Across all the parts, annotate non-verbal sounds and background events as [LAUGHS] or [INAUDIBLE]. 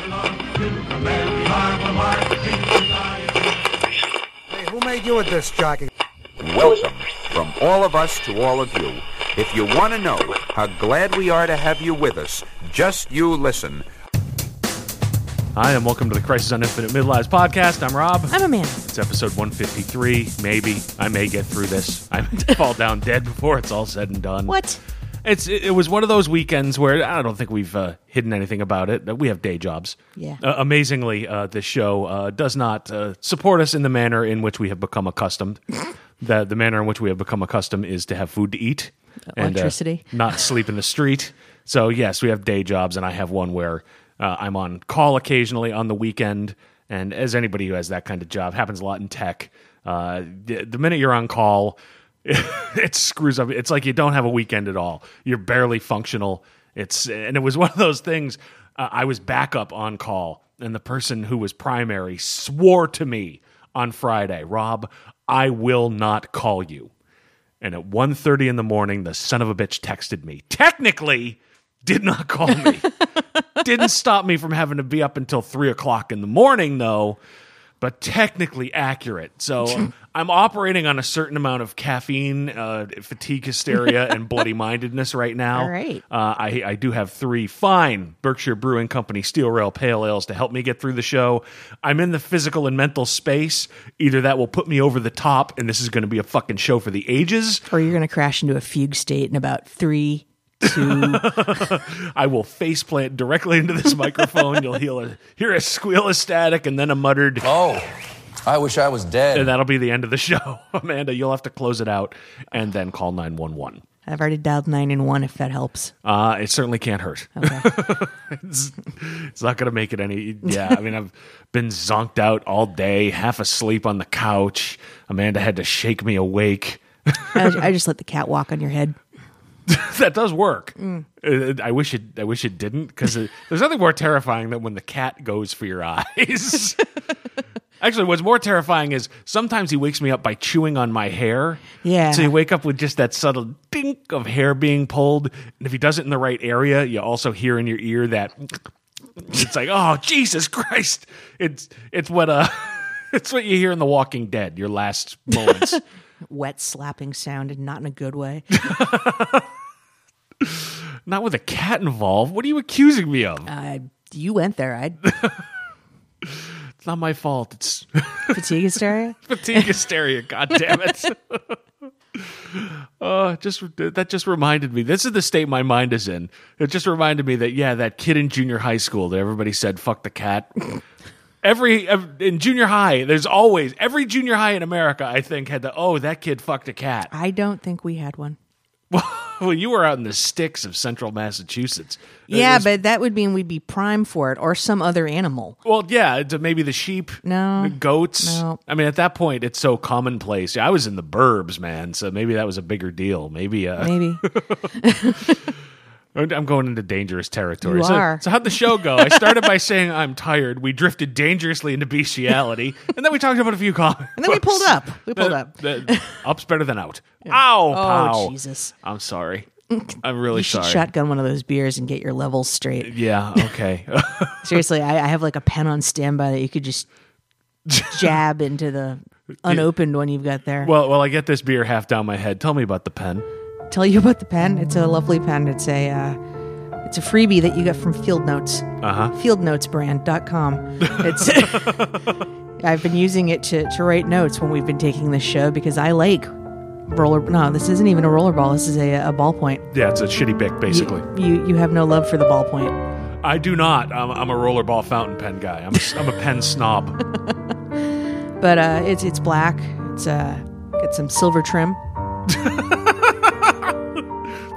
Hey, who made you a disc jockey? Welcome from all of us to all of you. If you want to know how glad we are to have you with us, just you listen. Hi, and welcome to the Crisis on Infinite Midlives podcast. I'm Rob. I'm Amanda. It's episode 153. Maybe I may get through this. I may [LAUGHS] fall down dead before it's all said and done. What? It's it, it was one of those weekends where I don't think we've uh, hidden anything about it. We have day jobs. Yeah. Uh, amazingly, uh, this show uh, does not uh, support us in the manner in which we have become accustomed. [LAUGHS] the the manner in which we have become accustomed is to have food to eat, and, uh, Electricity. [LAUGHS] not sleep in the street. So yes, we have day jobs, and I have one where uh, I'm on call occasionally on the weekend. And as anybody who has that kind of job, happens a lot in tech. Uh, the, the minute you're on call, [LAUGHS] it screws up. It's like you don't have a weekend at all. You're barely functional. It's and it was one of those things. Uh, I was backup on call, and the person who was primary swore to me on Friday, "Rob, I will not call you." And at 1.30 in the morning, the son of a bitch texted me. Technically, did not call me. [LAUGHS] Didn't stop me from having to be up until three o'clock in the morning, though. But technically accurate. So [LAUGHS] I'm operating on a certain amount of caffeine, uh, fatigue, hysteria, and [LAUGHS] bloody mindedness right now. All right. Uh, I, I do have three fine Berkshire Brewing Company Steel Rail Pale Ales to help me get through the show. I'm in the physical and mental space. Either that will put me over the top, and this is going to be a fucking show for the ages, Or you're going to crash into a fugue state in about three, two. [LAUGHS] I will face plant directly into this microphone. You'll hear a, hear a squeal of static and then a muttered, Oh, I wish I was dead. and that'll be the end of the show. [LAUGHS] Amanda, you'll have to close it out and then call 911. I've already dialed nine and one if that helps. Uh, it certainly can't hurt. Okay. [LAUGHS] it's, it's not going to make it any. Yeah, I mean, I've been zonked out all day, half asleep on the couch. Amanda had to shake me awake. I, I just let the cat walk on your head. [LAUGHS] that does work. Uh, I wish it. I wish it didn't because there's nothing more terrifying than when the cat goes for your eyes. Actually, what's more terrifying is sometimes he wakes me up by chewing on my hair. Yeah. So you wake up with just that subtle dink of hair being pulled, and if he does it in the right area, you also hear in your ear that it's like, oh Jesus Christ! It's it's what uh, [LAUGHS] it's what you hear in The Walking Dead. Your last moments. [LAUGHS] Wet slapping sound and not in a good way. [LAUGHS] Not with a cat involved. What are you accusing me of? Uh, you went there. I It's not my fault. It's [LAUGHS] fatigue hysteria. [LAUGHS] fatigue hysteria. God damn it. [LAUGHS] Uh, just that just reminded me. This is the state my mind is in. It just reminded me that yeah, that kid in junior high school that everybody said fuck the cat. Every in junior high, there's always every junior high in America. I think had the oh that kid fucked a cat. I don't think we had one. [LAUGHS] Well, you were out in the sticks of central Massachusetts. Yeah, was- but that would mean we'd be prime for it or some other animal. Well, yeah, maybe the sheep, No. the goats. No. I mean, at that point, it's so commonplace. Yeah, I was in the burbs, man, so maybe that was a bigger deal. Maybe uh, Maybe. [LAUGHS] [LAUGHS] I'm going into dangerous territory. You so, are. so how'd the show go? I started by saying I'm tired. We drifted dangerously into bestiality, and then we talked about a few comics. And then we pulled up. We pulled up. up's better than out. [LAUGHS] Ow! Oh, pow. Jesus. I'm sorry. [LAUGHS] I'm really You should sorry. shotgun one of those beers and get your levels straight. yeah. Okay. [LAUGHS] Seriously, I, I have like a pen on standby that you could just jab into the unopened one you've got there. well, well, I get this beer half down my head. Tell me about the pen. Tell you about the pen. It's a lovely pen. It's a uh, it's a freebie that you get from Field Notes. Uh huh. Fieldnotesbrand.com. It's [LAUGHS] I've been using it to, to write notes when we've been taking this show because I like roller. No, this isn't even a roller ball. This is a, a ballpoint. Yeah, it's a shitty bic, basically. You, you you have no love for the ballpoint. I do not. I'm, I'm a rollerball fountain pen guy. I'm a, I'm a pen snob. [LAUGHS] But uh, it's it's black. It's uh, got some silver trim. [LAUGHS]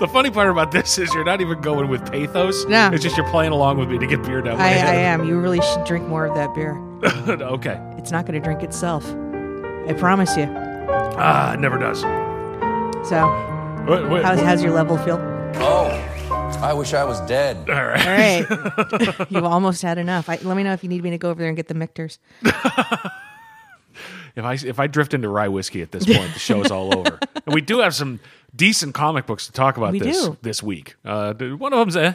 The funny part about this is you're not even going with pathos. No. It's just you're playing along with me to get beer down my I, I head. am. You really should drink more of that beer. [LAUGHS] okay. It's not going to drink itself. I promise you. Ah, it never does. So, Wait, wait, how's, how's your level feel? Oh, I wish I was dead. All right. All right. [LAUGHS] [LAUGHS] You've almost had enough. I, let me know if you need me to go over there and get the Mictors. If I if I drift into rye whiskey at this point, the show's all over. And we do have some decent comic books to talk about We this do. this week. Uh, one of them's eh.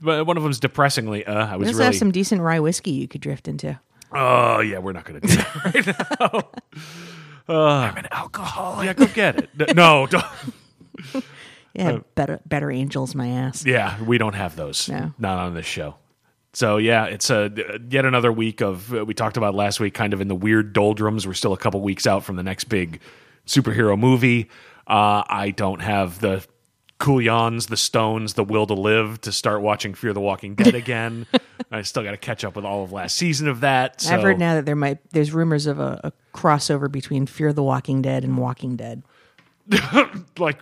but one of them's depressingly. Uh, I We was also really. have some decent rye whiskey you could drift into. oh yeah, we're not going to do that [LAUGHS] right now. [LAUGHS] I'm an alcoholic. Yeah, go get it. No, [LAUGHS] don't. Yeah, Uh, better better angels, my ass. Yeah, we don't have those. No. Not on this show. So yeah, it's a yet another week of uh, we talked about last week, kind of in the weird doldrums. We're still a couple weeks out from the next big superhero movie. Uh, I don't have the cool yawns, the stones, the will to live to start watching Fear the Walking Dead [LAUGHS] again. I still got to catch up with all of last season of that. So. I've heard now that there might there's rumors of a, a crossover between Fear the Walking Dead and Walking Dead. [LAUGHS] like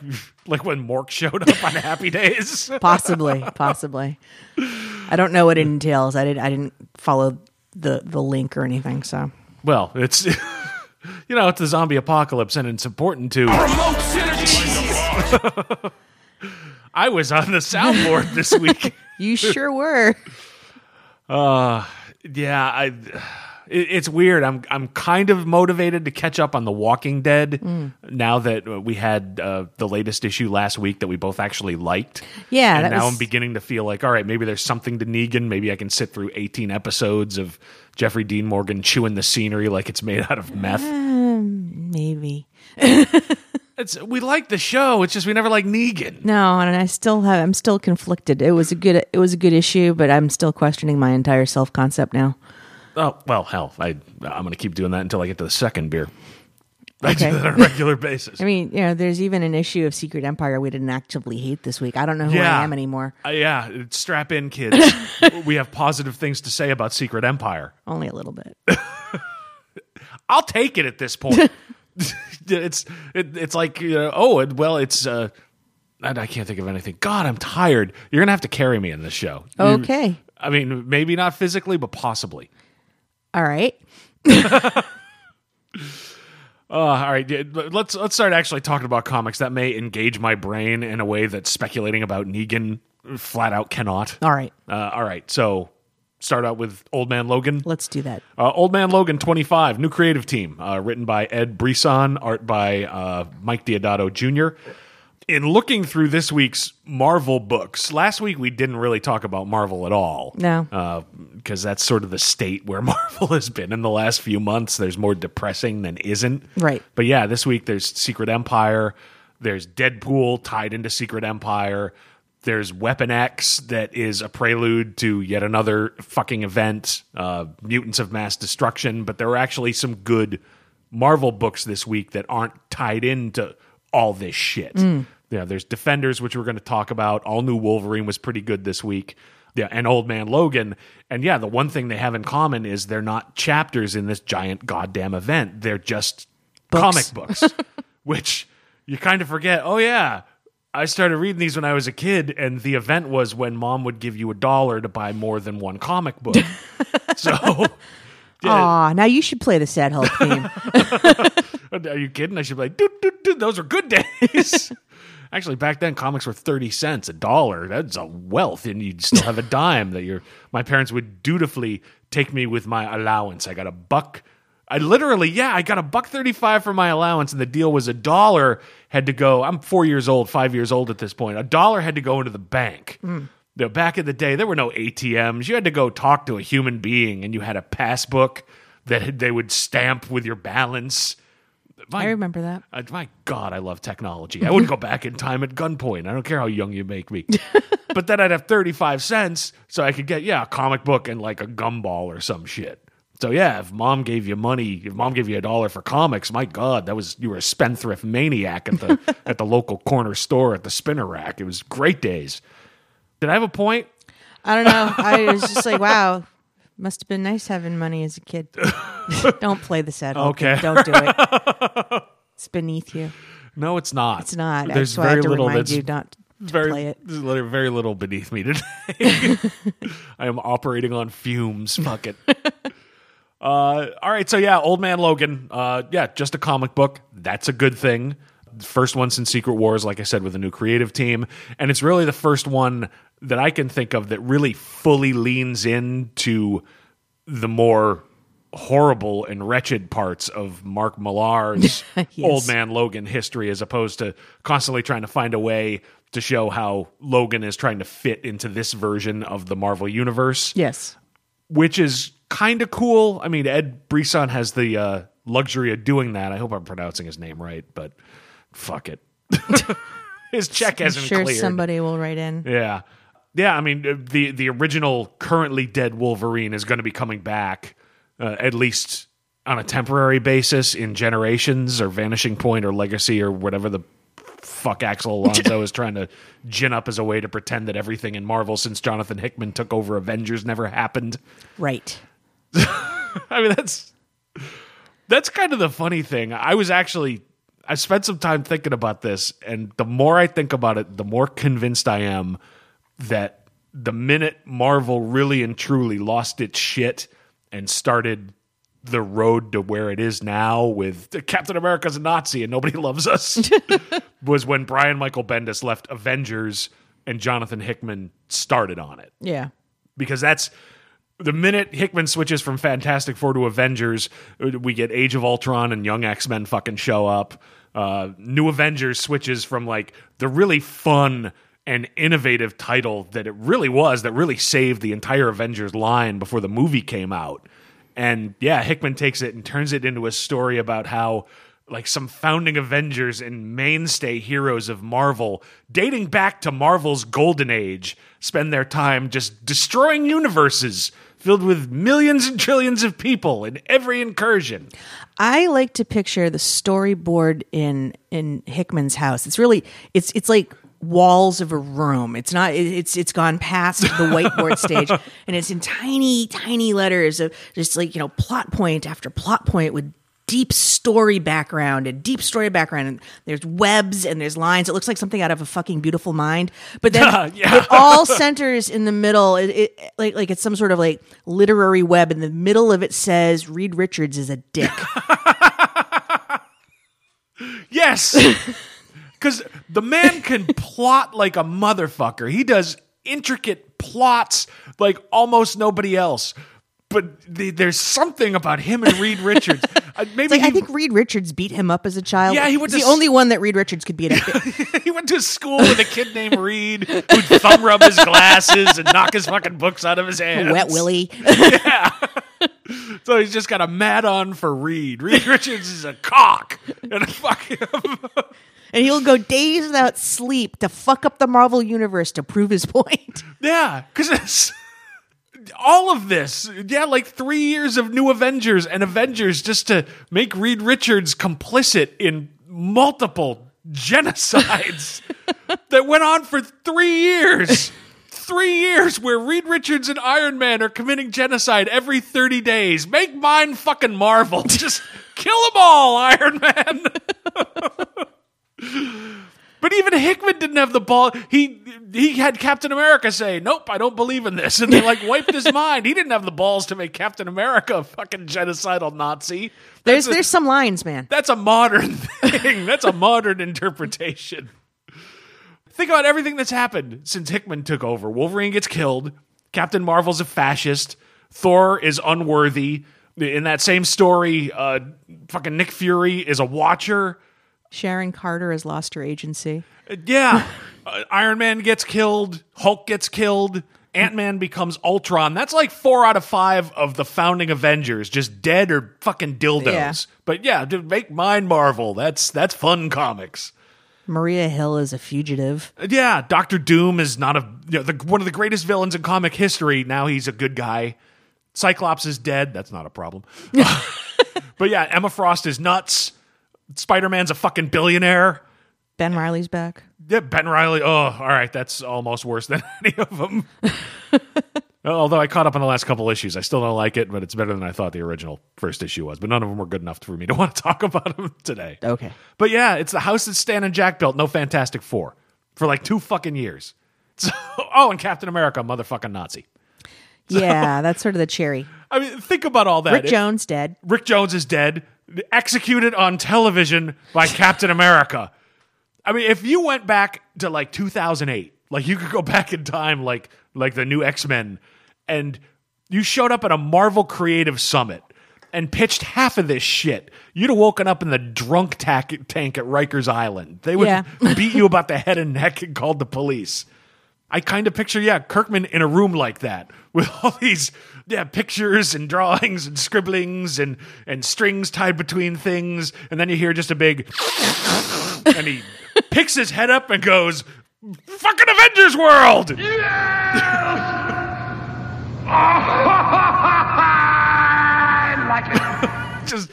like when Mork showed up on Happy Days. [LAUGHS] Possibly, possibly. I don't know what it entails. I did I didn't follow the the link or anything. So Well, it's you know it's a zombie apocalypse, and it's important to Promote synergy. [LAUGHS] I was on the soundboard this week. [LAUGHS] you sure were. Uh, yeah, I. It, it's weird. I'm I'm kind of motivated to catch up on The Walking Dead now that we had uh, the latest issue last week that we both actually liked. Yeah, and now was- I'm beginning to feel like, all right, maybe there's something to Negan. Maybe I can sit through 18 episodes of Jeffrey Dean Morgan chewing the scenery like it's made out of meth. Maybe. [LAUGHS] It's we like the show. It's just we never like Negan. No, and I still have I'm still conflicted. It was a good it was a good issue, but I'm still questioning my entire self concept now. Oh well, hell, I I'm gonna keep doing that until I get to the second beer. I Okay. do that on a regular [LAUGHS] basis. I mean, you know, there's even an issue of Secret Empire we didn't actively hate this week. I don't know who Yeah. I am anymore. Uh, yeah, strap in, kids. [LAUGHS] we have positive things to say about Secret Empire. Only a little bit. [LAUGHS] I'll take it at this point. it's it, it's like you know, oh well it's uh I can't think of anything. God, I'm tired. You're gonna have to carry me in this show. You- Okay. I mean, maybe not physically, but possibly. All right. [LAUGHS] Uh, all right, yeah, let's let's start actually talking about comics that may engage my brain in a way that speculating about Negan flat out cannot. All right. Uh, all right, so start out with Old Man Logan. Let's do that. Uh, Old Man Logan 25, new creative team, uh, written by Ed Brisson, art by uh, Mike Deodato Jr. In looking through this week's Marvel books, last week we didn't really talk about Marvel at all. No. Because that's sort of the state where [LAUGHS] Marvel has been in the last few months. There's more depressing than isn't. Right. But yeah, this week there's Secret Empire, there's Deadpool tied into Secret Empire, there's Weapon X that is a prelude to yet another fucking event, uh, Mutants of Mass Destruction. But there are actually some good Marvel books this week that aren't tied into all this shit. Yeah, there's Defenders, which we're going to talk about. All New Wolverine was pretty good this week. Yeah, and Old Man Logan. And yeah, the one thing they have in common is they're not chapters in this giant goddamn event. They're just comic books, [LAUGHS] which you kind of forget. Oh, yeah. I started reading these when I was a kid, and the event was when mom would give you a dollar to buy more than one comic book. [LAUGHS] so, yeah, [LAUGHS] Aw, now you should play the Sad Hulk theme. are you kidding? I should be like, dude, dude, dude, those are good days. Actually, back then comics were thirty cents, a dollar. That's a wealth, and you'd still have a [LAUGHS] dime that your my parents would dutifully take me with my allowance. I got a buck. I literally, yeah, I got a buck thirty-five for my allowance, and the deal was a dollar had to go. I'm four years old, five years old at this point. A dollar had to go into the bank. Hmm. You know, back in the day, there were no ATMs. You had to go talk to a human being, and you had a passbook that they would stamp with your balance. My I remember that. uh, my God, I love technology. I wouldn't go back in time at gunpoint. I don't care how young you make me. [LAUGHS] but then I'd have 35 cents so I could get, yeah, a comic book and like a gumball or some shit. So yeah, if mom gave you money, if mom gave you a dollar for comics, my God, that was you were a spendthrift maniac at the [LAUGHS] at the local corner store at the spinner rack. It was great days. Did I have a point? I don't know. I was just like, wow, must have been nice having money as a kid. [LAUGHS] don't play the Sad. Okay. Don't do it. [LAUGHS] It's beneath you. No, it's not. It's not. There's I very to little that's you not very, play it. Very little beneath me today. [LAUGHS] I am operating on fumes. Fuck it. uh, all right, so yeah, Old Man Logan. Uh, yeah, just a comic book. That's a good thing. First one since Secret Wars, like I said, with a new creative team, and it's really the first one that I can think of that really fully leans into the more horrible and wretched parts of Mark Millar's [LAUGHS] Yes. Old Man Logan history as opposed to constantly trying to find a way to show how Logan is trying to fit into this version of the Marvel universe, Yes. which is kind of cool. I mean, Ed Brisson has the uh, luxury of doing that. I hope I'm pronouncing his name right, but fuck it. [LAUGHS] his check I'm hasn't sure cleared. somebody will write in. Yeah. Yeah, I mean uh, the the original currently dead Wolverine is going to be coming back uh, at least on a temporary basis in Generations or Vanishing Point or Legacy or whatever the fuck Axel Alonso [LAUGHS] is trying to gin up as a way to pretend that everything in Marvel since Jonathan Hickman took over Avengers never happened. Right. [LAUGHS] I mean that's that's kind of the funny thing. I was actually I spent some time thinking about this and the more I think about it, the more convinced I am that the minute Marvel really and truly lost its shit and started the road to where it is now with Captain America's a Nazi and nobody [LAUGHS] loves us [LAUGHS] was when Brian Michael Bendis left Avengers and Jonathan Hickman started on it Yeah. because that's the minute Hickman switches from Fantastic Four to Avengers, we get Age of Ultron and Young X Men fucking show up. Uh, New Avengers switches from like the really fun and innovative title that it really was that really saved the entire Avengers line before the movie came out. And yeah, Hickman takes it and turns it into a story about how like some founding Avengers and mainstay heroes of Marvel, dating back to Marvel's golden age, spend their time just destroying universes filled with millions and trillions of people in every incursion. I like to picture the storyboard in in Hickman's house. It's really it's it's like walls of a room. It's not it- it's it's gone past the [LAUGHS] whiteboard stage. And it's in tiny tiny letters of just like, you know, plot point after plot point with deep story background and deep story background. And there's webs and there's lines. It looks like something out of a fucking beautiful mind. But then [LAUGHS] Yeah. it all centers in the middle. It, it like like it's some sort of like literary web. In the middle of it says reed richards is a dick. [LAUGHS] Yes. Because the man can [LAUGHS] plot like a motherfucker. He does intricate plots like almost nobody else. But the, there's something about him and Reed Richards. [LAUGHS] Uh, maybe Like I think Reed Richards beat him up as a child. Yeah, he to the s- only one that Reed Richards could beat up. [LAUGHS] he went to school with a kid named Reed who'd thumb rub his glasses and knock his fucking books out of his hands. Wet Willie. yeah. So he's just got a mad on for Reed. Reed Richards is a cock. And fuck him. And he'll go days without sleep to fuck up the Marvel universe to prove his [LAUGHS] point. Yeah, because it's [LAUGHS] all of this. Yeah, like three years of new Avengers and Avengers just to make Reed Richards complicit in multiple genocides [LAUGHS] that went on for three years. Three years where Reed Richards and Iron Man are committing genocide every 30 days. Make mine fucking Marvel. Just kill them all, Iron Man. But even Hickman didn't have the ball. He he had Captain America say, "Nope, I don't believe in this," and they like wiped his [LAUGHS] mind. He didn't have the balls to make Captain America a fucking genocidal Nazi. There's a, there's some lines, man. that's a modern thing. That's a modern interpretation. Think about everything that's happened since Hickman took over. Wolverine gets killed. Captain Marvel's a fascist. Thor is unworthy. In that same story, uh, fucking Nick Fury is a watcher. Sharon Carter has lost her agency. Yeah. [LAUGHS] Uh, Iron Man gets killed. Hulk gets killed. Ant Man becomes Ultron. That's like four out of five of the founding Avengers just dead or fucking dildos. Yeah. But yeah, to make mine Marvel. That's that's fun comics. Maria Hill is a fugitive. Uh, Yeah, Doctor Doom is not a you know, the, one of the greatest villains in comic history. Now he's a good guy. Cyclops is dead. That's not a problem. [LAUGHS] [LAUGHS] but yeah, Emma Frost is nuts. Spider Man's a fucking billionaire. Ben Reilly's back. Yeah, Ben Reilly. Oh, all right. That's almost worse than [LAUGHS] any of them. Although I caught up on the last couple issues, I still don't like it, but it's better than I thought the original first issue was. But none of them were good enough for me to [LAUGHS] want to talk about them today. Okay. But yeah, it's the house that Stan and Jack built. No Fantastic Four for like two fucking years. [LAUGHS] So, oh, and Captain America, motherfucking Nazi. Yeah, that's sort of the cherry. I mean, think about all that. Rick It- Jones dead. Rick Jones is dead, executed on television by [LAUGHS] Captain America. I mean, if you went back to like 2008, like you could go [LAUGHS] back in time, like like the new X Men, and you showed up at a Marvel Creative Summit, and pitched half of this shit, you'd have woken up in the drunk tack- tank at Rikers Island. They would Yeah. [LAUGHS] beat you about the head and neck and called the police. I kind of picture, yeah, Kirkman in a room like that with all these yeah pictures and drawings and scribblings and and strings tied between things, and then you hear just a big, and he picks his head up and goes, "Fucking Avengers World!" [LAUGHS] I like [LAUGHS] it. just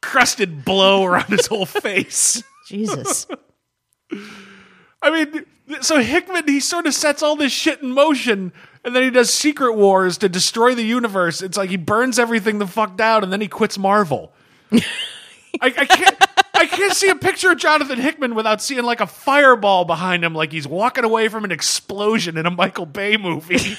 crusted blow around his whole face. Jesus. I mean, so Hickman he sort of sets all this shit in motion, and then he does Secret Wars to destroy the universe. It's like he burns everything the fuck down, and then he quits Marvel. [LAUGHS] I, I can't. I can't see a picture of Jonathan Hickman without seeing like a fireball behind him, like he's walking away from an explosion in a Michael Bay movie.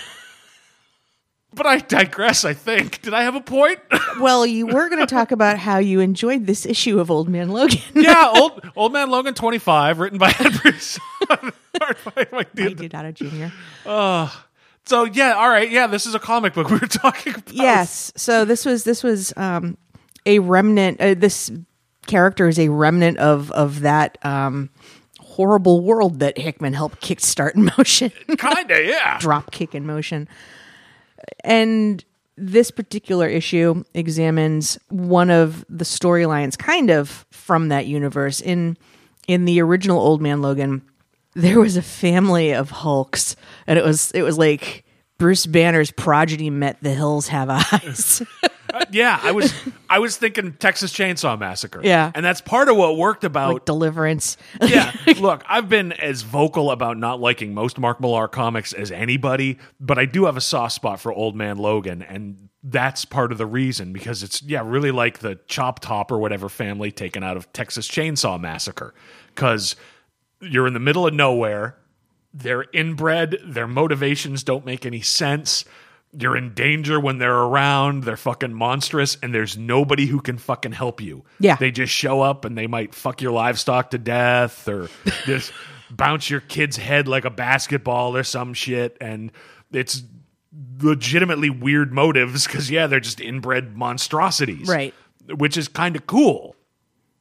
[LAUGHS] but I digress. I think. Did I have a point? [LAUGHS] Well, you were going to talk about how you enjoyed this issue of Old Man Logan. yeah, old old man Logan twenty five, written by Ed Bruce. Art by Mike I Dionne. did out of Junior. So yeah, all right, yeah, this is a comic book [LAUGHS] we were talking about. Yes. So this was this was um, a remnant. Uh, this character is a remnant of of that um, horrible world that Hickman helped kickstart in motion, [LAUGHS] kinda, yeah. drop kick in motion. And this particular issue examines one of the storylines, kind of from that universe. In in the original Old Man Logan, there was a family of Hulks, and it was it was like. Bruce Banner's progeny met the hills have eyes. [LAUGHS] Uh, yeah, I was I was thinking Texas Chainsaw Massacre. Yeah. and that's part of what worked about. like deliverance. yeah, [LAUGHS] look, I've been as vocal about not liking most Mark Millar comics as anybody, but I do have a soft spot for Old Man Logan, and that's part of the reason because it's yeah, really like the Chop Top or whatever family taken out of Texas Chainsaw Massacre, because you're in the middle of nowhere. They're inbred. Their motivations don't make any sense. You're in danger when they're around. They're fucking monstrous, and there's nobody who can fucking help you. Yeah. They just show up and they might fuck your livestock to death or [LAUGHS] just bounce your kid's head like a basketball or some shit. And it's legitimately weird motives because, yeah, they're just inbred monstrosities. Right. Which is kind of cool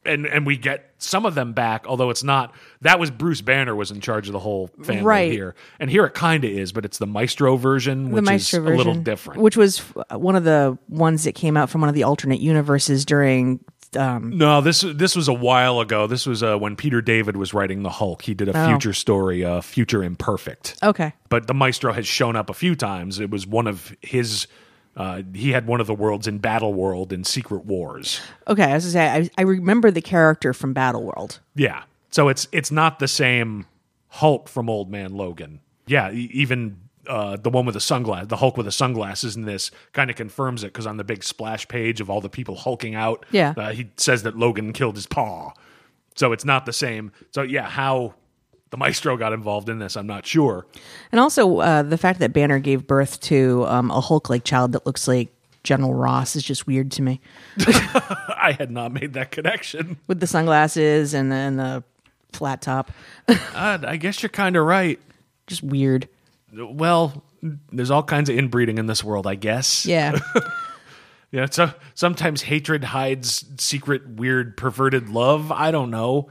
and and we get some of them back although it's not that was bruce banner was in charge of the whole family Right. here and here it kind of is but it's the maestro version which Maestro is version, a little different which was one of the ones that came out from one of the alternate universes during. Um, no this this was a while ago this was uh, when peter david was writing the hulk he did a Oh. future story uh, future imperfect okay, but the maestro has shown up a few times it was one of his uh, he had one of the worlds in battle world in secret wars okay. As I say, I, I remember the character from Battle World. Yeah. So it's it's not the same Hulk from Old Man Logan. Yeah, e- even uh, the one with the sunglasses, the Hulk with the sunglasses in this kind of confirms it because on the big splash page of all the people hulking out, Yeah. uh, he says that Logan killed his paw. So it's not the same. So yeah, how the Maestro got involved in this, I'm not sure. And also uh, the fact that Banner gave birth to um, a Hulk-like child that looks like General Ross is just weird to me. [LAUGHS] [LAUGHS] I had not made that connection. With the sunglasses and the, and the flat top, [LAUGHS] Uh, I guess you're kind of right. just weird. Well, there's all kinds of inbreeding in this world, I guess. Yeah, Yeah, so sometimes hatred hides secret, weird, perverted love. I don't know.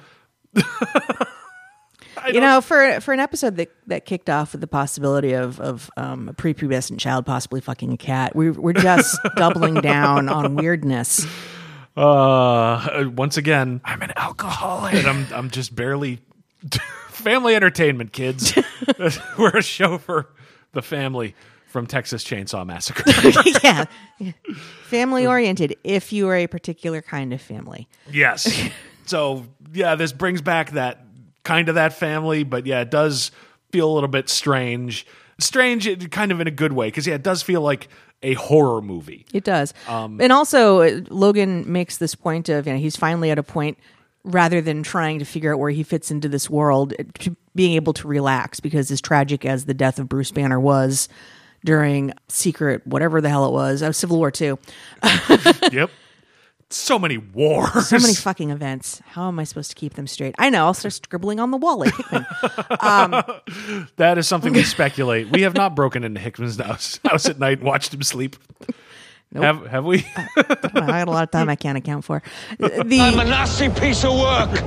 You know, for for an episode that that kicked off with the possibility of of um, a prepubescent child possibly fucking a cat, we we're just [LAUGHS] doubling down on weirdness. Uh, once again, I'm an alcoholic, and [LAUGHS] I'm I'm just barely [LAUGHS] family entertainment, kids. We're a show for the family from Texas Chainsaw Massacre. yeah. Family oriented if you are a particular kind of family. yes. So yeah, this brings back that kind of that family, but yeah, it does feel a little bit strange. Strange, kind of in a good way, because yeah, it does feel like a horror movie. It does. and also, uh, Logan makes this point of, you know, he's finally at a point rather than trying to figure out where he fits into this world, uh, to being able to relax because as tragic as the death of Bruce Banner was during Secret, whatever the hell it was, uh, Civil War II, [LAUGHS] yep. So many wars. so many fucking events. How am I supposed to keep them straight? I know. I'll start scribbling on the wall like Hickman. Um, [LAUGHS] that is something we speculate. We have not broken into Hickman's house, house at night and watched him sleep. Have have we? Uh, I got a lot of time I can't account for. I'm a The nasty piece of work.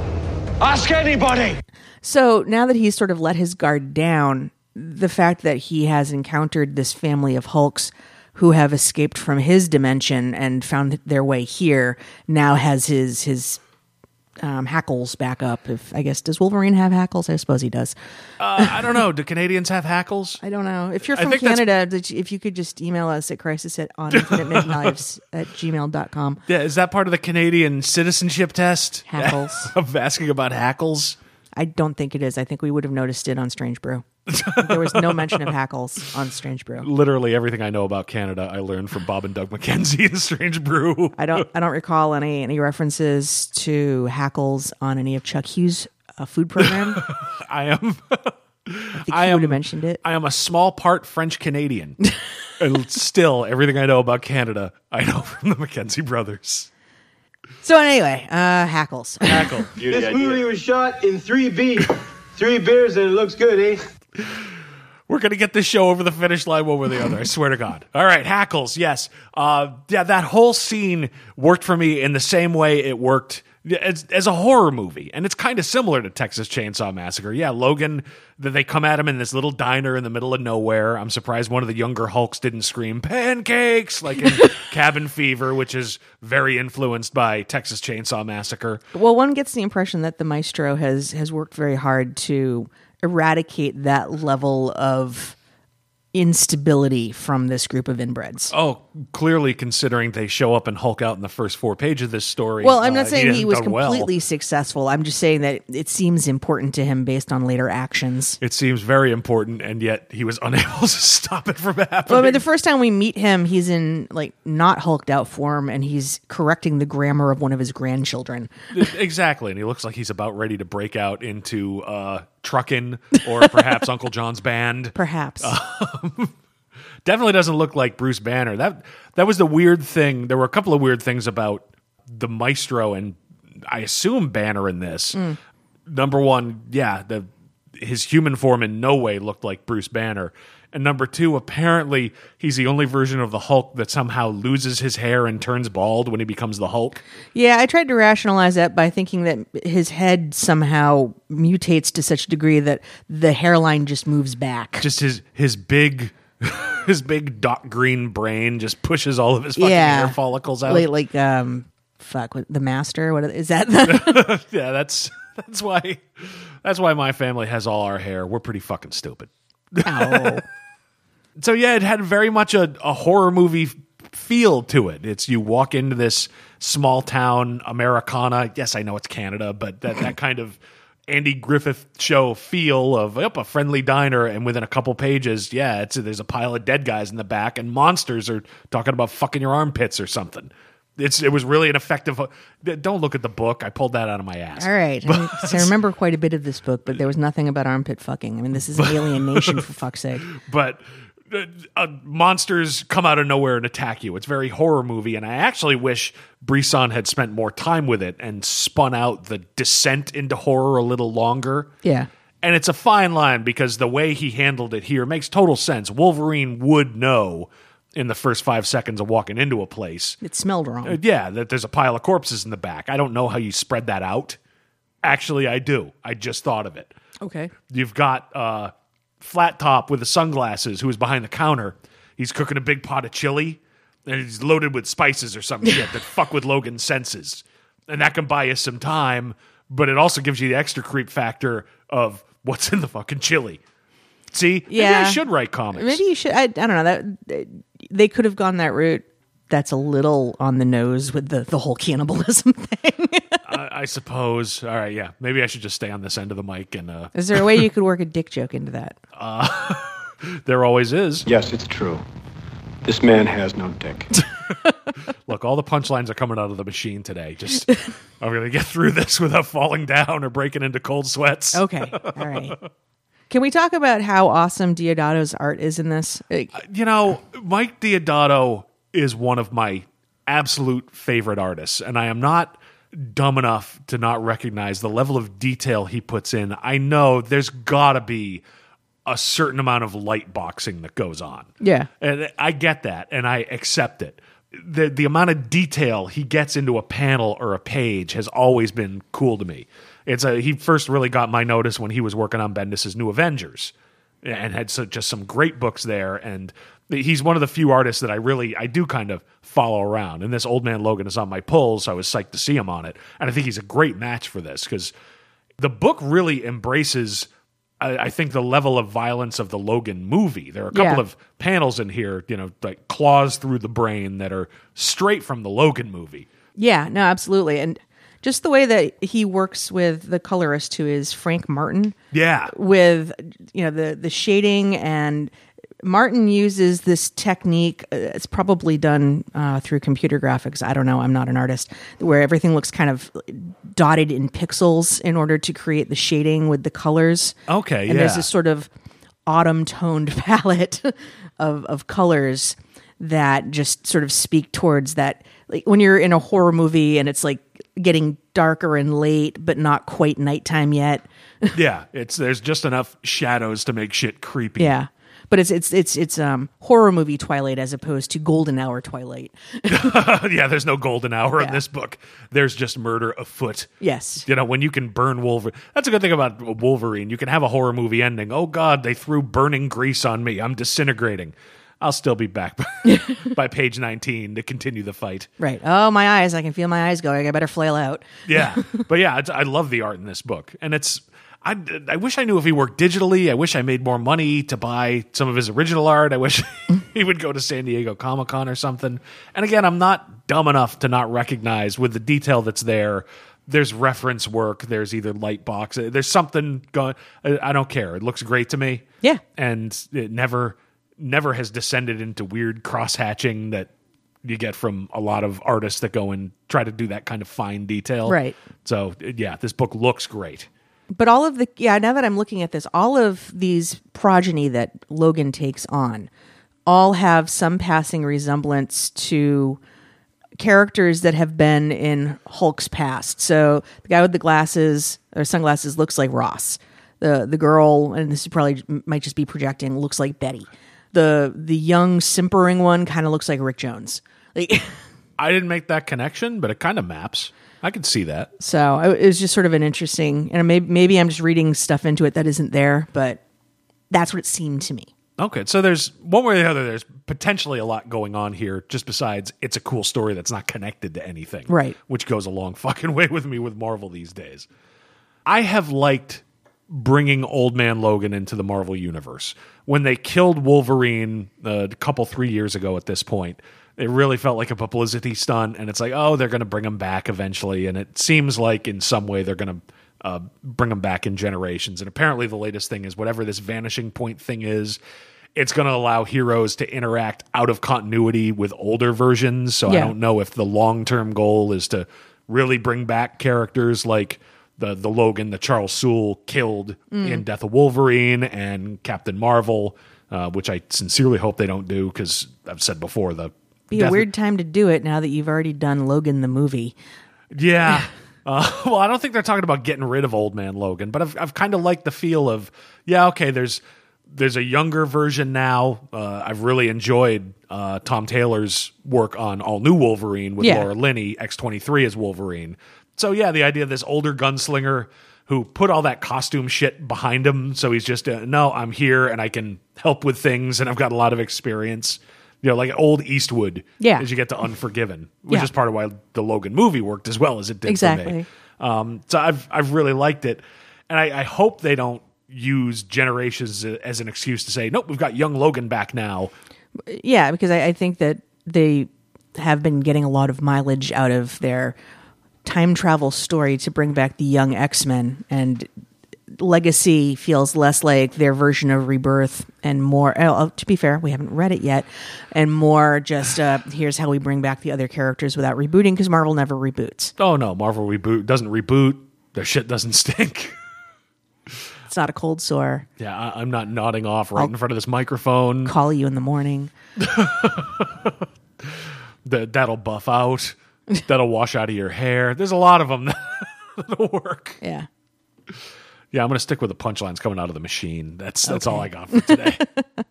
Ask anybody. so now that he's sort of let his guard down, the fact that he has encountered this family of Hulks who have escaped from his dimension and found their way here now has his his um, hackles back up. If I guess does Wolverine have hackles? I suppose he does. Uh, I don't know. Do Canadians have hackles? I don't know. If you're from think that's- Canada, if you could just email us at crisis at on infinite midlives at gmail.com. [LAUGHS] Yeah, is that part of the Canadian citizenship test? Hackles. [LAUGHS] of asking about hackles. I don't think it is. I think we would have noticed it on Strange Brew. There was no mention of hackles on Strange Brew. Literally everything I know about Canada, I learned from Bob and Doug McKenzie in Strange Brew. I don't. I don't recall any any references to hackles on any of Chuck Hughes' uh, food program. [LAUGHS] I am I think I he would am- have mentioned it. I am a small part French Canadian. [LAUGHS] and still, everything I know about Canada, I know from the McKenzie brothers. So anyway, uh, hackles. Hackle. [LAUGHS] This movie was shot in 3B. Three beers and it looks good, eh? We're gonna get this show over the finish line one way or the other. I swear to God. All right, hackles. Yes. Uh, yeah, that whole scene worked for me in the same way it worked as, as a horror movie, and it's kind of similar to Texas Chainsaw Massacre. Yeah, Logan. That they come at him in this little diner in the middle of nowhere. I'm surprised one of the younger Hulks didn't scream pancakes like in [LAUGHS] Cabin Fever, which is very influenced by Texas Chainsaw Massacre. well, one gets the impression that the maestro has has worked very hard to eradicate that level of instability from this group of inbreds. Oh, clearly considering they show up and Hulk out in the first four pages of this story. Well, I'm uh, not saying he hasn't was done well. completely successful. I'm just saying that it seems important to him based on later actions. It seems very important, and yet he was [LAUGHS] unable to stop it from happening. Well, I mean, the first time we meet him, he's in like not hulked out form, and he's correcting the grammar of one of his grandchildren. exactly, and he looks like he's about ready to break out into uh, trucking or perhaps [LAUGHS] Uncle John's band. Perhaps. Definitely doesn't look like Bruce Banner. That that was the weird thing. There were a couple of weird things about the Maestro and I assume Banner in this. Hmm. Number one, yeah, the his human form in no way looked like Bruce Banner. And number two, apparently he's the only version of the Hulk that somehow loses his hair and turns bald when he becomes the Hulk. yeah, I tried to rationalize that by thinking that his head somehow mutates to such a degree that the hairline just moves back. Just his his big [LAUGHS] his big dark green brain just pushes all of his fucking yeah, hair follicles out. Like, like um, fuck, what, the master. What is that? The, [LAUGHS] Yeah, that's that's why that's why my family has all our hair. We're pretty fucking stupid. Ow. [LAUGHS] So yeah, it had very much a, a horror movie feel to it. It's you walk into this small town Americana. Yes, I know it's Canada, but that that kind of Andy Griffith show feel of yep, a friendly diner, and within a couple pages, yeah, it's there's a pile of dead guys in the back, and monsters are talking about fucking your armpits or something. It's it was really an effective. Uh, don't look at the book. I pulled that out of my ass. All right. I, mean, [LAUGHS] I remember quite a bit of this book, but there was nothing about armpit fucking. I mean, this is [LAUGHS] alien nation, for fuck's sake. but uh, monsters come out of nowhere and attack you. It's very horror movie, and I actually wish Brisson had spent more time with it and spun out the descent into horror a little longer. Yeah. And it's a fine line because the way he handled it here makes total sense. Wolverine would know in the first five seconds of walking into a place, It smelled wrong. uh, yeah, that there's a pile of corpses in the back. I don't know how you spread that out. Actually, I do. I just thought of it. okay. You've got uh, Flat Top with the sunglasses who is behind the counter. He's cooking a big pot of chili and he's loaded with spices or some shit that fuck with Logan's senses. And that can buy you some time, but it also gives you the extra creep factor of what's in the fucking chili. See? Maybe I should write comics. Maybe you should. I, I don't know. That they could have gone that route. That's a little on the nose with the the whole cannibalism [LAUGHS] thing. I, I suppose. All right, yeah. Maybe I should just stay on this end of the mic and uh, Is there a way you could work a dick joke into that? [LAUGHS] there always is. Yes, it's true. This man has no dick. [LAUGHS] Look, all the punchlines are coming out of the machine today. Just [LAUGHS] I'm gonna get through this without falling down or breaking into cold sweats. Okay. All right. Can we talk about how awesome Deodato's art is in this? Like, You know, Mike Deodato is one of my absolute favorite artists, and I am not dumb enough to not recognize the level of detail he puts in. I know there's gotta be a certain amount of light boxing that goes on. Yeah. And I get that and I accept it. the the amount of detail he gets into a panel or a page has always been cool to me. It's a he first really got my notice when he was working on Bendis's New Avengers, and had so, just some great books there. And he's one of the few artists that I really I do kind of follow around. And this Old Man Logan is on my pull, so I was psyched to see him on it. And I think he's a great match for this because the book really embraces. I I think the level of violence of the Logan movie. There are a couple Yeah. of panels in here, you know, like claws through the brain that are straight from the Logan movie. Yeah, no, absolutely. And just the way that he works with the colorist who is Frank Martin Yeah. with you know the the shading and Martin uses this technique. uh, It's probably done uh, through computer graphics. I don't know. I'm not an artist. Where everything looks kind of dotted in pixels in order to create the shading with the colors. Okay, and there's yeah. this sort of autumn toned [LAUGHS] palette of of colors that just sort of speak towards that. Like when you're in a horror movie and it's like getting darker and late, but not quite nighttime yet. [LAUGHS] yeah. It's there's just enough shadows to make shit creepy. Yeah. But it's it's it's it's um horror movie Twilight as opposed to golden hour Twilight. [LAUGHS] [LAUGHS] yeah, there's no golden hour in this book. There's just murder afoot. Yes. You know, when you can burn Wolverine. That's a good thing about Wolverine. You can have a horror movie ending. Oh, God, they threw burning grease on me. I'm disintegrating. I'll still be back by, [LAUGHS] by page 19 to continue the fight. Right. Oh my eyes, I can feel my eyes going. I better flail out. Yeah. but yeah, it's, I love the art in this book. And it's. I, I wish I knew if he worked digitally. I wish I made more money to buy some of his original art. I wish [LAUGHS] he would go to San Diego Comic Con or something. And again, I'm not dumb enough to not recognize with the detail that's there. There's reference work. There's either light box. There's something going. I don't care. It looks great to me. Yeah. and it never never has descended into weird cross hatching that you get from a lot of artists that go and try to do that kind of fine detail. Right. So yeah, this book looks great. But all of the yeah, now that I'm looking at this, all of these progeny that Logan takes on all have some passing resemblance to characters that have been in Hulk's past. So the guy with the glasses or sunglasses looks like Ross. The the girl, and this is probably might just be projecting, looks like Betty. The the young simpering one kind of looks like Rick Jones. Like [LAUGHS] I didn't make that connection, but it kind of maps. I can see that. so it was just sort of an interesting, and maybe maybe I'm just reading stuff into it that isn't there, but that's what it seemed to me. Okay, so there's one way or the other. There's potentially a lot going on here. Just besides, it's a cool story that's not connected to anything, Right. Which goes a long [LAUGHS] fucking way with me with Marvel these days. I have liked bringing Old Man Logan into the Marvel universe. When they killed Wolverine uh, a couple three years ago, at this point, it really felt like a publicity stunt, and it's like, oh, they're going to bring him back eventually, and it seems like in some way they're going to uh, bring him back in generations. And apparently, the latest thing is whatever this vanishing point thing is. It's going to allow heroes to interact out of continuity with older versions. So I don't know if the long term goal is to really bring back characters like the the Logan that Charles Soule killed in Death of Wolverine and Captain Marvel, uh, which I sincerely hope they don't do because I've said before the Be a weird time to do it now that you've already done Logan the movie. Yeah. [LAUGHS] Uh, [LAUGHS] well, I don't think they're talking about getting rid of Old Man Logan, but I've I've kind of liked the feel of yeah, okay. There's there's a younger version now. Uh, I've really enjoyed uh, Tom Taylor's work on All New Wolverine with Yeah. Laura Kinney, X twenty three as Wolverine. So yeah, the idea of this older gunslinger who put all that costume shit behind him, so he's just uh, no, I'm here and I can help with things, and I've got a lot of experience. You know, like old Eastwood, Yeah. as you get to Unforgiven, which Yeah. is part of why the Logan movie worked as well as it did for me. Exactly. Um, so I've I've really liked it, and I, I hope they don't use generations as an excuse to say nope, we've got young Logan back now. Yeah, because I, I think that they have been getting a lot of mileage out of their time travel story to bring back the young X Men, and Legacy feels less like their version of Rebirth and more. Oh, to be fair, we haven't read it yet, and more just uh, here's how we bring back the other characters without rebooting because Marvel never reboots. Oh no, Marvel reboot doesn't reboot. Their shit doesn't stink. [LAUGHS] It's not a cold sore. yeah, I, I'm not nodding off right in front of this microphone. Call you in the morning. [LAUGHS] That that'll buff out. That'll wash out of your hair. There's a lot of them [LAUGHS] that'll work. Yeah. Yeah, I'm gonna stick with the punchlines coming out of the machine. That's that's all I got for today. [LAUGHS]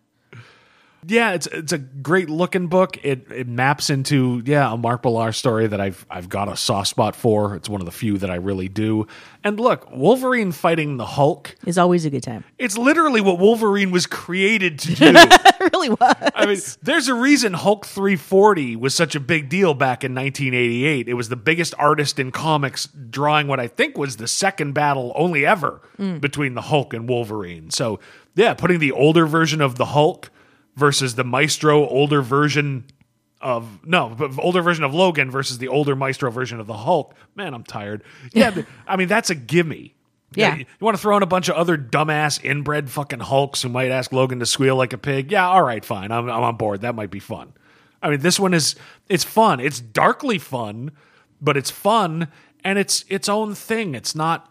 yeah, it's it's a great looking book. It it maps into yeah a Mark Millar story that I've I've got a soft spot for. It's one of the few that I really do. And look, Wolverine fighting the Hulk. Is always a good time. It's literally what Wolverine was created to do. [LAUGHS] It really was. I mean, there's a reason Hulk 340 was such a big deal back in 1988. It was the biggest artist in comics drawing what I think was the second battle only ever mm. between the Hulk and Wolverine. So, yeah, putting the older version of the Hulk versus the Maestro older version of no, but older version of Logan versus the older Maestro version of the Hulk. Man, I'm tired. Yeah, I mean that's a gimme. Yeah. You want to throw in a bunch of other dumbass inbred fucking Hulks who might ask Logan to squeal like a pig? Yeah, all right, fine. I'm, I'm on board. That might be fun. I mean, this one is it's fun. It's darkly fun, but it's fun and it's its own thing. It's not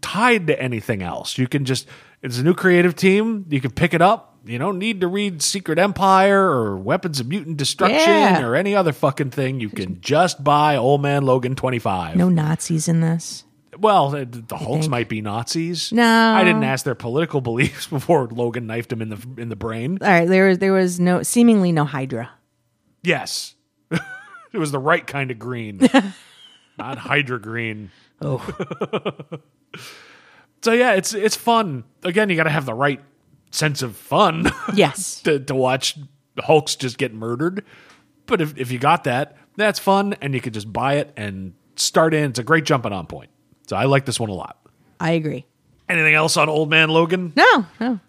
tied to anything else. You can just it's a new creative team. You can pick it up. You don't need to read Secret Empire or Weapons of Mutant Destruction Yeah. or any other fucking thing. You can just buy Old Man Logan 25. no Nazis in this. Well, the, Hulks might be Nazis. No. I didn't ask their political [LAUGHS] beliefs before Logan knifed him in the in the brain. All right, there was there was no seemingly no Hydra. Yes, [LAUGHS] it was the right kind of green, [LAUGHS] not Hydra green. Oh, So yeah, it's it's fun. Again, you got to have the right sense of fun [LAUGHS] yes. to, to watch Hulks just get murdered. But if if you got that, that's fun, and you could just buy it and start in. It's a great jumping on point. So I like this one a lot. I agree. Anything else on Old Man Logan? No, no.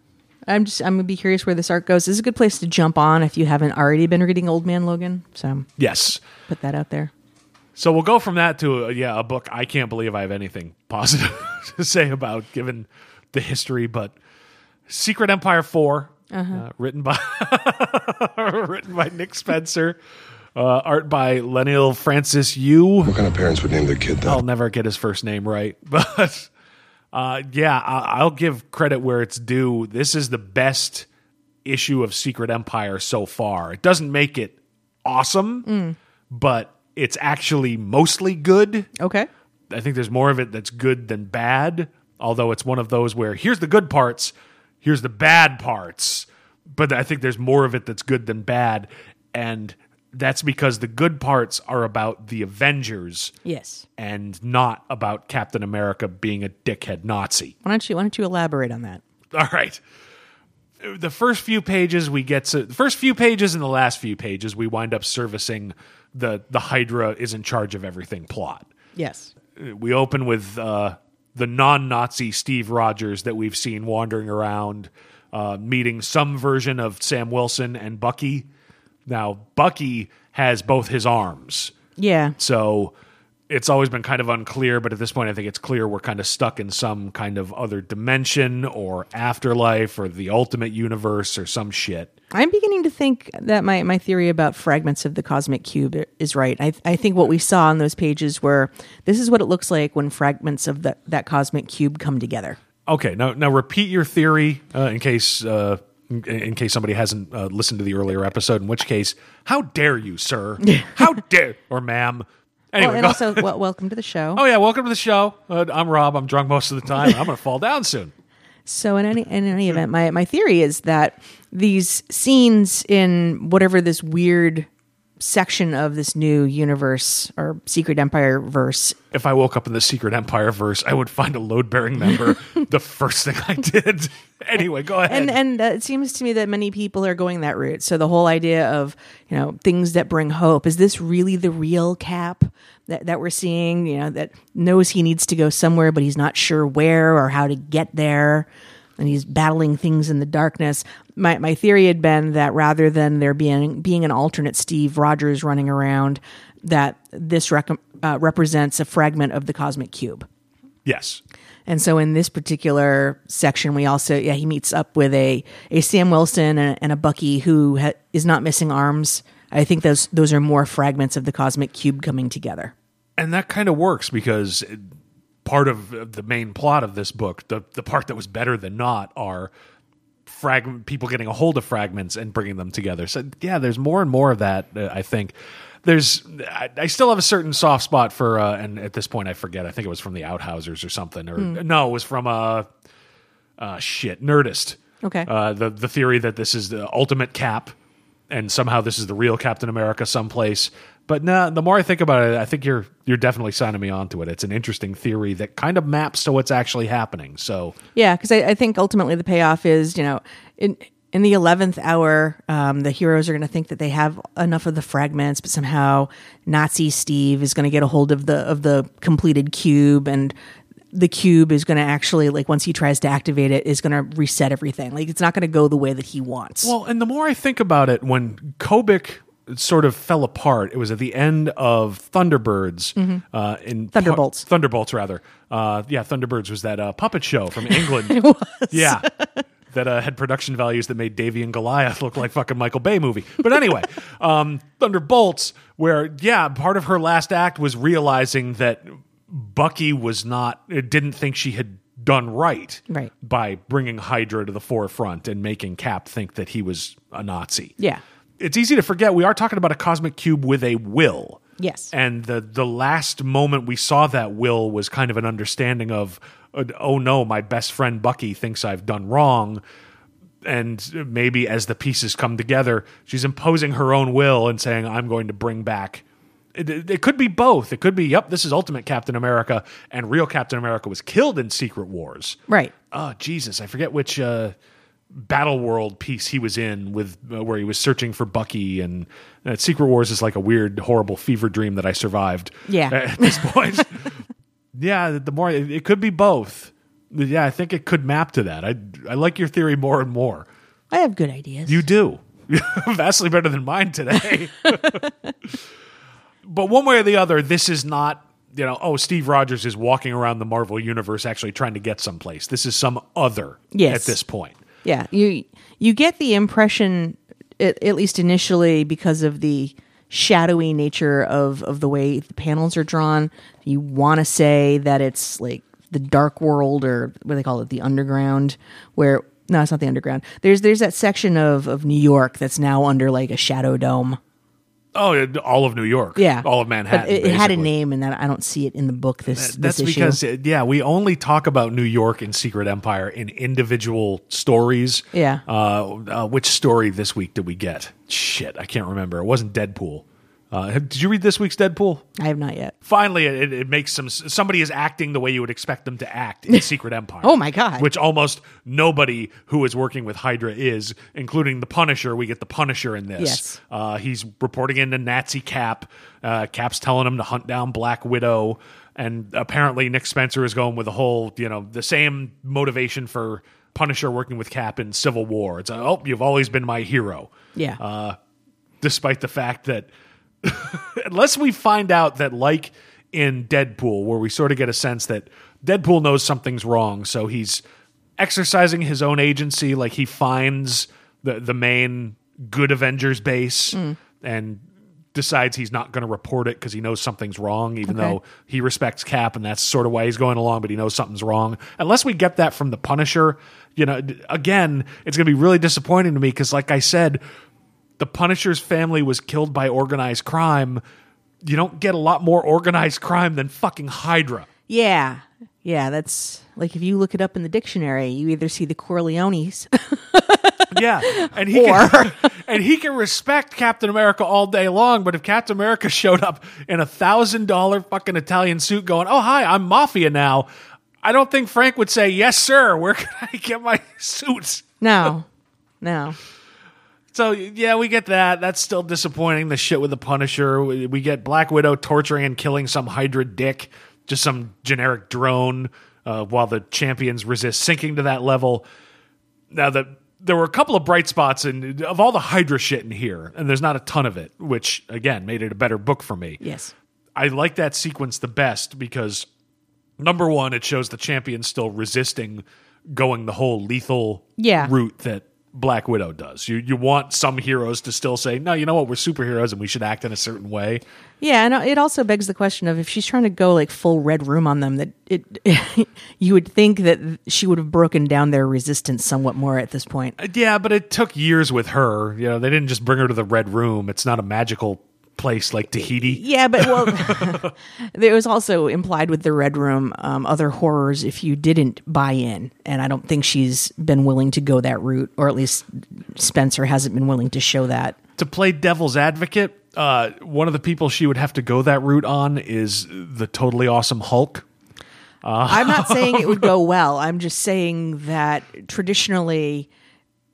I'm just I'm gonna be curious where this arc goes. This is a good place to jump on if you haven't already been reading Old Man Logan. So Yes. put that out there. So we'll go from that to a, yeah, a book I can't believe I have anything positive [LAUGHS] to say about given the history, but Secret Empire 4 uh, written by [LAUGHS] written by Nick Spencer, uh, art by Leinil Francis Yu. What kind of parents would name their kid that? I'll never get his first name right, [LAUGHS] but uh, yeah, I- I'll give credit where it's due. This is the best issue of Secret Empire so far. It doesn't make it awesome, but it's actually mostly good. Okay. I think there's more of it that's good than bad. Although it's one of those where here's the good parts, here's the bad parts. But I think there's more of it that's good than bad. And that's because the good parts are about the Avengers Yes. and not about Captain America being a dickhead Nazi. Why don't you why don't you elaborate on that? All right. The first few pages we get to the first few pages and the last few pages we wind up servicing the the Hydra is in charge of everything plot Yes. we open with uh, the non-Nazi Steve Rogers that we've seen wandering around, uh, meeting some version of Sam Wilson and Bucky. Now, Bucky has both his arms, Yeah. so it's always been kind of unclear. But at this point, I think it's clear we're kind of stuck in some kind of other dimension or afterlife or the ultimate universe or some shit. I'm beginning to think that my, my theory about fragments of the cosmic cube is right. I, I think what we saw on those pages were this is what it looks like when fragments of the, that cosmic cube come together. Okay, now now repeat your theory uh, in case uh, in, in case somebody hasn't uh, listened to the earlier episode. In which case, how dare you, sir? [LAUGHS] How dare or ma'am? Anyway, well, and also, well, welcome to the show. oh yeah, welcome to the show. Uh, I'm Rob. I'm drunk most of the time. I'm gonna fall down soon. So in any in any event, my my theory is that these scenes in whatever this weird section of this new universe or Secret Empire verse, If I woke up in the Secret Empire verse, I would find a load bearing member. [LAUGHS] the first thing I did. anyway, go ahead. and and uh, it seems to me that many people are going that route. So the whole idea of you know things that bring hope is this really the real Cap that that we're seeing? You know that knows he needs to go somewhere, but he's not sure where or how to get there. And he's battling things in the darkness. My my theory had been that rather than there being being an alternate Steve Rogers running around, that this rec- uh, represents a fragment of the cosmic cube. yes. And so in this particular section, we also yeah he meets up with a a Sam Wilson and, and a Bucky who ha- is not missing arms. I think those those are more fragments of the cosmic cube coming together. and that kind of works because part of the main plot of this book, the the part that was better than not, are fragment people getting a hold of fragments and bringing them together. So yeah, there's more and more of that. Uh, I think there's. I, I still have a certain soft spot for, uh, and at this point I forget. I think it was from the Outhousers or something, or no, it was from uh, uh shit Nerdist. Okay. Uh, the the theory that this is the ultimate Cap, and somehow this is the real Captain America someplace. But no, the more I think about it, I think you're you're definitely signing me onto it. It's an interesting theory that kind of maps to what's actually happening. So Yeah, because I, I think ultimately the payoff is, you know, in in the eleventh hour, um, the heroes are going to think that they have enough of the fragments, but somehow Nazi Steve is going to get a hold of the of the completed cube, and the cube is going to actually like once he tries to activate it, is going to reset everything. Like it's not going to go the way that he wants. Well, and the more I think about it, when Kobik sort of fell apart, it was at the end of Thunderbirds. Uh, in Mm-hmm. Thunderbolts. Thunderbolts, rather. Uh, yeah, Thunderbirds was that uh, puppet show from [LAUGHS] England. it was. Yeah. That uh, had production values that made Davy and Goliath look like fucking Michael Bay movie. But anyway, [LAUGHS] um, Thunderbolts, where yeah, part of her last act was realizing that Bucky was not, didn't think she had done right, Right. by bringing Hydra to the forefront and making Cap think that he was a Nazi. yeah. It's easy to forget we are talking about a cosmic cube with a will. Yes. And the the last moment we saw that will was kind of an understanding of uh, oh no, my best friend Bucky thinks I've done wrong. And maybe as the pieces come together, she's imposing her own will and saying, I'm going to bring back. It, it it could be both. It could be, yep, this is Ultimate Captain America, and real Captain America was killed in Secret Wars Right. oh Jesus, I forget which uh, Battle World piece he was in with uh, where he was searching for Bucky, and uh, Secret Wars is like a weird, horrible fever dream that I survived. Yeah. at this point, [LAUGHS] yeah, the more it, it could be both. Yeah, I think it could map to that. I I like your theory more and more. I have good ideas. You do. [LAUGHS] Vastly better than mine today. [LAUGHS] but one way or the other, this is not, you know, oh, Steve Rogers is walking around the Marvel universe actually trying to get someplace. This is some other Yes. at this point. Yeah, you you get the impression, at, at least initially, because of the shadowy nature of of the way the panels are drawn. You want to say that it's like the dark world, or what they call it, the underground, where no, it's not the underground. There's there's that section of of New York that's now under like a shadow dome. Oh, all of New York. Yeah, All of But Manhattan. It, it had a name, and that I don't see it in the book. This That's this because, uh, yeah, we only talk about New York and Secret Empire in individual stories. Yeah. Uh, uh, which story this week did we get? Shit, I can't remember. It wasn't Deadpool. Uh, did you read this week's Deadpool? I have not yet. Finally, it, it makes some. Somebody is acting the way you would expect them to act in [LAUGHS] Secret Empire. Oh my God. Which almost nobody who is working with Hydra is, including the Punisher. We get the Punisher in this. Yes. Uh, he's reporting into Nazi Cap. Uh, Cap's telling him to hunt down Black Widow, and apparently Nick Spencer is going with the whole, you know, the same motivation for Punisher working with Cap in Civil War. It's oh, you've always been my hero Yeah. Uh, despite the fact that [LAUGHS] unless we find out that like in Deadpool where we sort of get a sense that Deadpool knows something's wrong so he's exercising his own agency like he finds the the main good Avengers base mm. and decides he's not going to report it because he knows something's wrong even Okay. though he respects Cap and that's sort of why he's going along but he knows something's wrong unless we get that from the Punisher you know again it's going to be really disappointing to me because like I said the Punisher's family was killed by organized crime. You don't get a lot more organized crime than fucking Hydra. Yeah. Yeah, that's like if you look it up in the dictionary, you either see the Corleones. [LAUGHS] Yeah, and he can, [LAUGHS] and he can respect Captain America all day long. But if Captain America showed up in a thousand dollar fucking Italian suit, going, "Oh hi, I'm Mafia now," I don't think Frank would say, "Yes, sir. Where can I get my [LAUGHS] suits?" no. No. So yeah, we get that. That's still disappointing. The shit with the Punisher. We, we get Black Widow torturing and killing some Hydra dick, just some generic drone, uh, while the champions resist sinking to that level. Now that there were a couple of bright spots and of all the Hydra shit in here, and there's not a ton of it, which again made it a better book for me. Yes. I like that sequence the best because number one, it shows the champion still resisting going the whole lethal Yeah. route that Black Widow does. You you want some heroes to still say, no, you know what, we're superheroes and we should act in a certain way. Yeah, and it also begs the question of if she's trying to go like full red room on them, that it [LAUGHS] you would think that she would have broken down their resistance somewhat more at this point. Uh, Yeah, but it took years with her. You know, they didn't just bring her to the red room. It's not a magical place like Tahiti. Yeah, but well, [LAUGHS] [LAUGHS] there was also implied with the Red Room um, other horrors if you didn't buy in, and I don't think she's been willing to go that route, or at least Spencer hasn't been willing to show that. To play devil's advocate, uh, one of the people she would have to go that route on is the totally awesome Hulk. I'm not [LAUGHS] saying it would go well. I'm just saying that traditionally,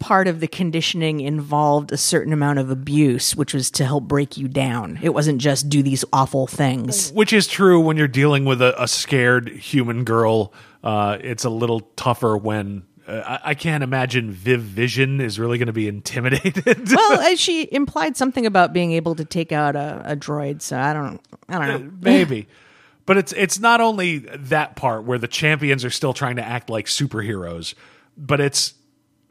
part of the conditioning involved a certain amount of abuse, which was to help break you down. It wasn't just do these awful things. Which is true when you're dealing with a, a scared human girl. Uh, it's a little tougher when uh, I, can't imagine Viv Vision is really going to be intimidated. [LAUGHS] well, uh, she implied something about being able to take out a, a droid, so I don't, I don't know. Maybe. But it's it's not only that part where the champions are still trying to act like superheroes, but it's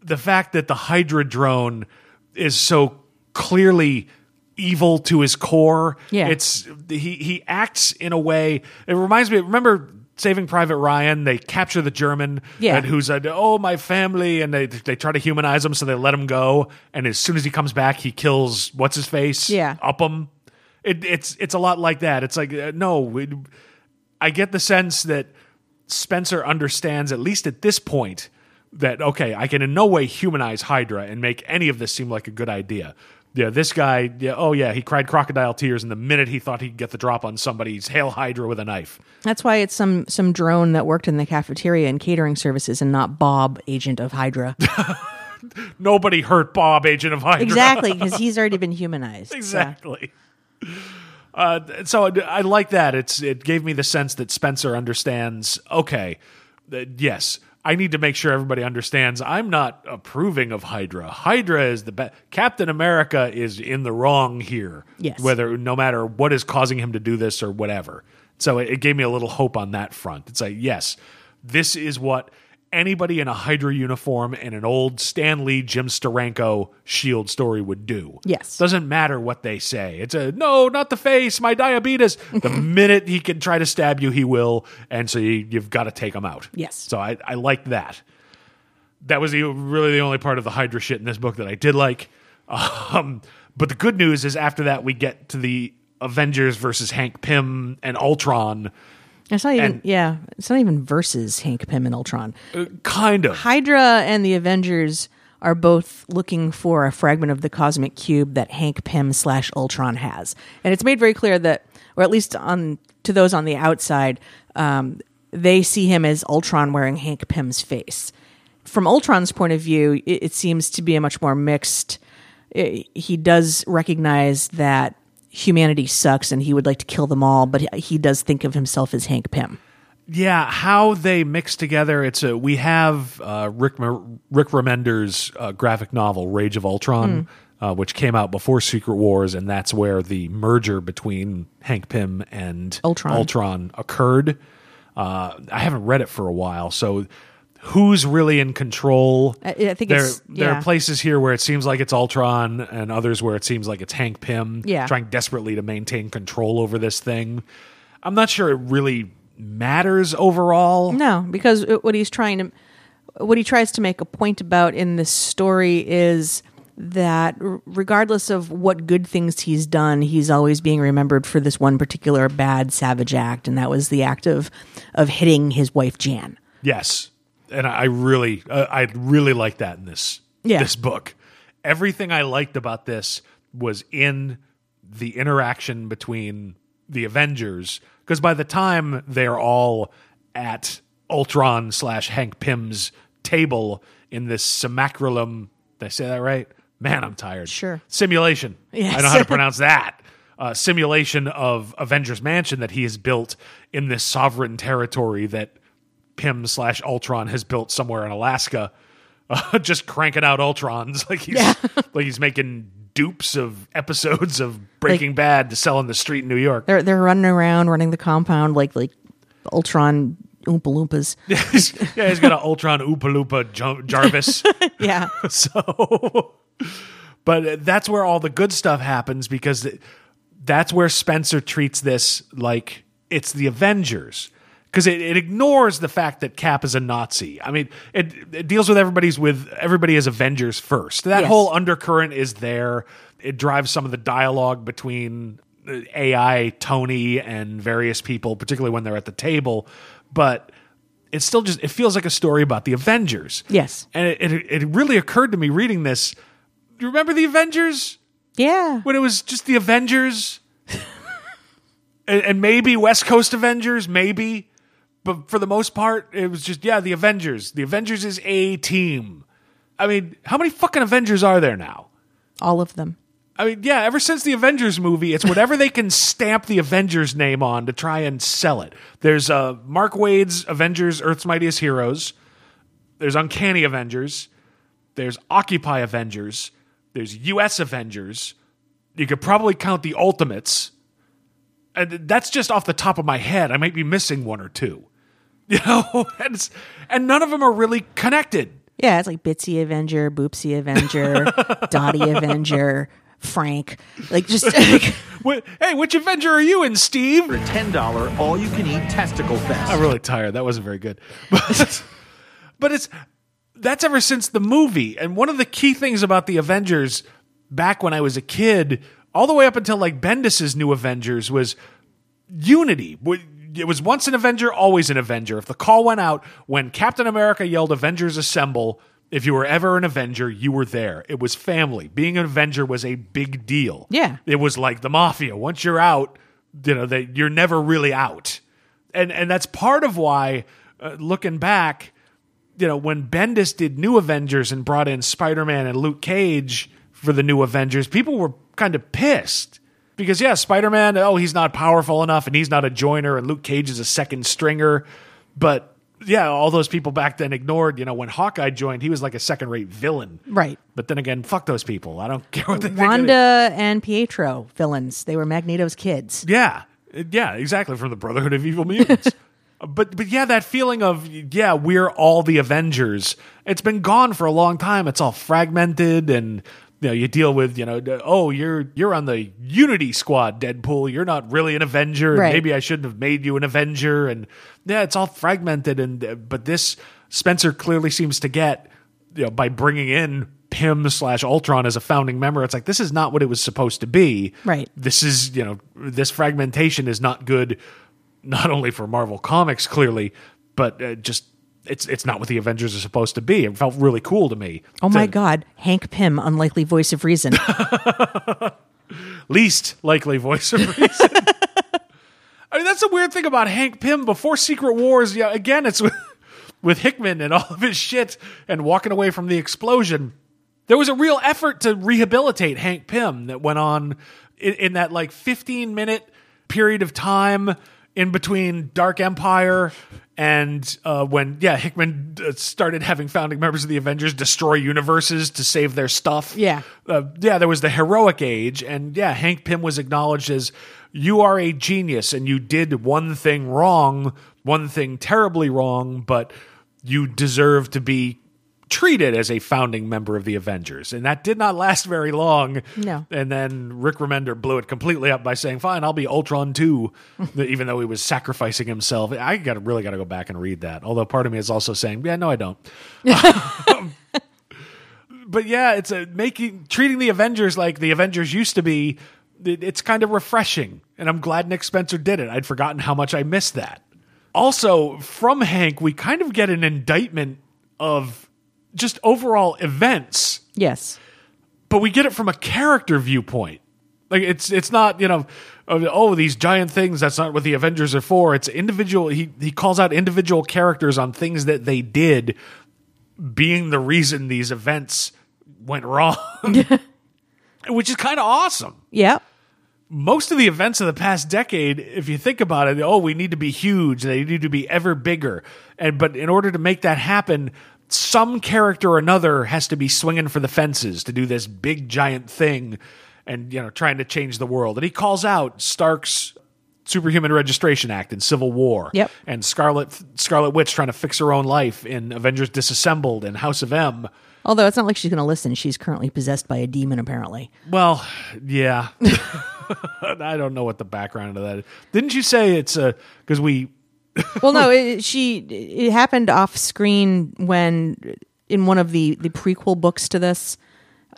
the fact that the Hydra drone is so clearly evil to his core. Yeah. It's he he acts in a way it reminds me remember Saving Private Ryan, they capture the German Yeah. and who's a, oh my family and they they try to humanize him so they let him go and as soon as he comes back he kills what's his face? Yeah. Upham. It, it's it's a lot like that. It's like uh, no, I get the sense that Spencer understands at least at this point that okay, I can in no way humanize Hydra and make any of this seem like a good idea. Yeah, this guy, yeah, oh yeah, he cried crocodile tears, and the minute he thought he'd get the drop on somebody, he's hail Hydra with a knife. That's why it's some some drone that worked in the cafeteria and catering services, and not Bob, agent of Hydra. [LAUGHS] Nobody hurt Bob, agent of Hydra. exactly, because [LAUGHS] he's already been humanized. so- exactly. Uh, so I, I like that. It's it gave me the sense that Spencer understands. Okay, that yes, I need to make sure everybody understands. I'm not approving of Hydra. Hydra is the best. Captain America is in the wrong here. Yes. whether no matter what is causing him to do this or whatever. So it, it gave me a little hope on that front. It's like yes, this is what anybody in a Hydra uniform and an old Stan Lee, Jim Steranko Shield story would do. Yes. Doesn't matter what they say. It's a no, not the face, my diabetes. The [LAUGHS] minute he can try to stab you, he will. And so you, you've got to take him out. Yes. So I, I like that. That was the, really the only part of the Hydra shit in this book that I did like. [LAUGHS] Um, but the good news is after that, we get to the Avengers versus Hank Pym and Ultron. It's not even And- yeah. It's not even versus Hank Pym and Ultron. Kind of. Hydra and the Avengers are both looking for a fragment of the cosmic cube that Hank Pym slash Ultron has, and it's made very clear that, or at least on to those on the outside, um, they see him as Ultron wearing Hank Pym's face. From Ultron's point of view, it, it seems to be a much more mixed. i he does recognize that humanity sucks and he would like to kill them all, but he does think of himself as Hank Pym. Yeah, how they mix together. It's a we have uh, Rick Rick Remender's uh, graphic novel Rage of Ultron, uh, which came out before Secret Wars, and that's where the merger between Hank Pym and Ultron. Ultron occurred. Uh, I haven't read it for a while, so who's really in control? I- I think there, it's- there are places here where it seems like it's Ultron, and others where it seems like it's Hank Pym Yeah. trying desperately to maintain control over this thing. I'm not sure it really matters overall. No, because what he's trying to, what he tries to make a point about in this story is that regardless of what good things he's done, he's always being remembered for this one particular bad savage act, and that was the act of of hitting his wife Jan. Yes, and I really, uh, I really like that in this Yeah. this book. Everything I liked about this was in the interaction between the Avengers, because by the time they're all at Ultron slash Hank Pym's table in this simulacrum, did I say that right? Man, I'm tired. Sure. Simulation. Yes. I know how to [LAUGHS] pronounce that. Uh, simulation of Avengers Mansion that he has built in this sovereign territory that Pym slash Ultron has built somewhere in Alaska, [LAUGHS] uh, just cranking out Ultrons [LAUGHS] like he's [LAUGHS] like he's making dupes of episodes of Breaking Bad to sell in the street in New York. They're they're running around, running the compound like like Ultron Oompa Loompas. yeah, he's got an Ultron Oopa Loopa Jar- Jarvis. yeah, so, but that's where all the good stuff happens because that's where Spencer treats this like it's the Avengers. Because it, it ignores the fact that Cap is a Nazi. I mean, it, it deals with everybody's with everybody as Avengers first. That Yes. whole undercurrent is there. it drives some of the dialogue between uh, AI Tony and various people, particularly when they're at the table. But it's still just it feels like a story about the Avengers. Yes. and it it, it really occurred to me reading this. You remember the Avengers Yeah. when it was just the Avengers, [LAUGHS] and, and maybe West Coast Avengers, maybe. But for the most part, it was just yeah, the Avengers. The Avengers is a team. I mean, how many fucking Avengers are there now? All of them. I mean, yeah, ever since the Avengers movie, it's whatever they can stamp the Avengers name on to try and sell it. There's uh, Mark Waid's Avengers Earth's Mightiest Heroes. There's Uncanny Avengers. There's Occupy Avengers. There's US Avengers. You could probably count the Ultimates. And that's just off the top of my head. I might be missing one or two. [LAUGHS] You know, and, it's- and none of them are really connected. Yeah, it's like Bitsy Avenger, Boopsy Avenger, [LAUGHS] Dottie Avenger, Frank. Like just [LAUGHS] like, Wh- Hey, which Avenger are you in, Steve? For $10 all you can eat testicle fest. I'm really tired. That wasn't very good. But, but it's that's ever since the movie. And one of the key things about the Avengers back when I was a kid, all the way up until like Bendis's new Avengers was unity. It was once an Avenger, always an Avenger. If the call went out when Captain America yelled Avengers Assemble, if you were ever an Avenger, you were there. It was family. Being an Avenger was a big deal. Yeah. It was like the mafia. Once you're out, you know, they, you're never really out. And and that's part of why uh, looking back, you know, when Bendis did New Avengers and brought in Spider-Man and Luke Cage for the New Avengers, people were kind of pissed. Because yeah, Spider-Man, oh, he's not powerful enough and he's not a joiner and Luke Cage is a second stringer, but yeah, all those people back then ignored, you know, when Hawkeye joined, he was like a second-rate villain. right. But then again, fuck those people. I don't [LAUGHS] care what they think. Wanda and Pietro villains. They were Magneto's kids. Yeah, yeah, exactly. From the Brotherhood of Evil Mutants. [LAUGHS] but but yeah, that feeling of yeah, we're all the Avengers. It's been gone for a long time. It's all fragmented, and you know, you deal with you know, oh, you're you're on the Unity Squad, Deadpool. You're not really an Avenger. Right. Maybe I shouldn't have made you an Avenger. And yeah, it's all fragmented. And but this Spencer clearly seems to get you know by bringing in. Pym slash Ultron as a founding member, it's like this is not what it was supposed to be Right. this is you know this fragmentation is not good not only for marvel comics clearly but uh, just it's it's not what the avengers are supposed to be. It felt really cool to me Oh my To- God, Hank Pym, unlikely voice of reason. [LAUGHS] least likely voice of reason. I mean that's a weird thing about hank pym. Before secret wars yeah again it's with, with hickman and all of his shit and walking away from the explosion. There was a real effort to rehabilitate hank pym that went on in, in that like 15 minute period of time in between dark empire and uh, when yeah hickman uh, started having founding members of the avengers destroy universes to save their stuff Yeah. uh, yeah, there was the heroic age, and yeah, Hank Pym was acknowledged as you are a genius and you did one thing wrong, one thing terribly wrong, but you deserve to be treated as a founding member of the Avengers. And that did not last very long. No. And then Rick Remender blew it completely up by saying, "Fine, I'll be Ultron too," [LAUGHS] even though he was sacrificing himself. I got to really got to go back and read that. Although part of me is also saying, "Yeah, no, I don't." [LAUGHS] [LAUGHS] but yeah, it's a making treating the Avengers like the Avengers used to be. it- It's kind of refreshing, and I'm glad Nick Spencer did it. I'd forgotten how much I missed that. Also, from Hank, we kind of get an indictment of just overall events, yes. but we get it from a character viewpoint. Like it's it's not you know oh these giant things. That's not what the Avengers are for. It's individual. He he calls out individual characters on things that they did, being the reason these events went wrong, [LAUGHS] [LAUGHS] which is kind of awesome Yeah. most of the events of the past decade, if you think about it, oh, we need to be huge. They need to be ever bigger. And but in order to make that happen, some character or another has to be swinging for the fences to do this big giant thing, and you know, trying to change the world. And he calls out Stark's Superhuman Registration Act in Civil War. Yep. And Scarlet Scarlet Witch trying to fix her own life in Avengers Disassembled and House of M. Although it's not like she's going to listen. She's currently possessed by a demon, apparently. Well, yeah. [LAUGHS] I don't know what the background of that is. Didn't you say it's a because we Well, no, it, she it happened off screen when in one of the the prequel books to this.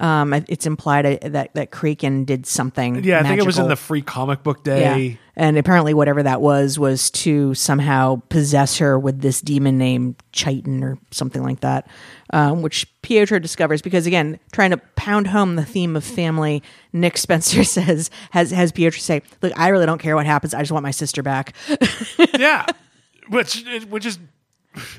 Um, it's implied uh, that that Kraken did something. Yeah, I think it was in the free comic book day. Yeah. And apparently, whatever that was, was to somehow possess her with this demon named Chthon or something like that, um, which Pietro discovers because, again, trying to pound home the theme of family, Nick Spencer [LAUGHS] says, has, has Pietro say, Look, I really don't care what happens. I just want my sister back. [LAUGHS] yeah, which which is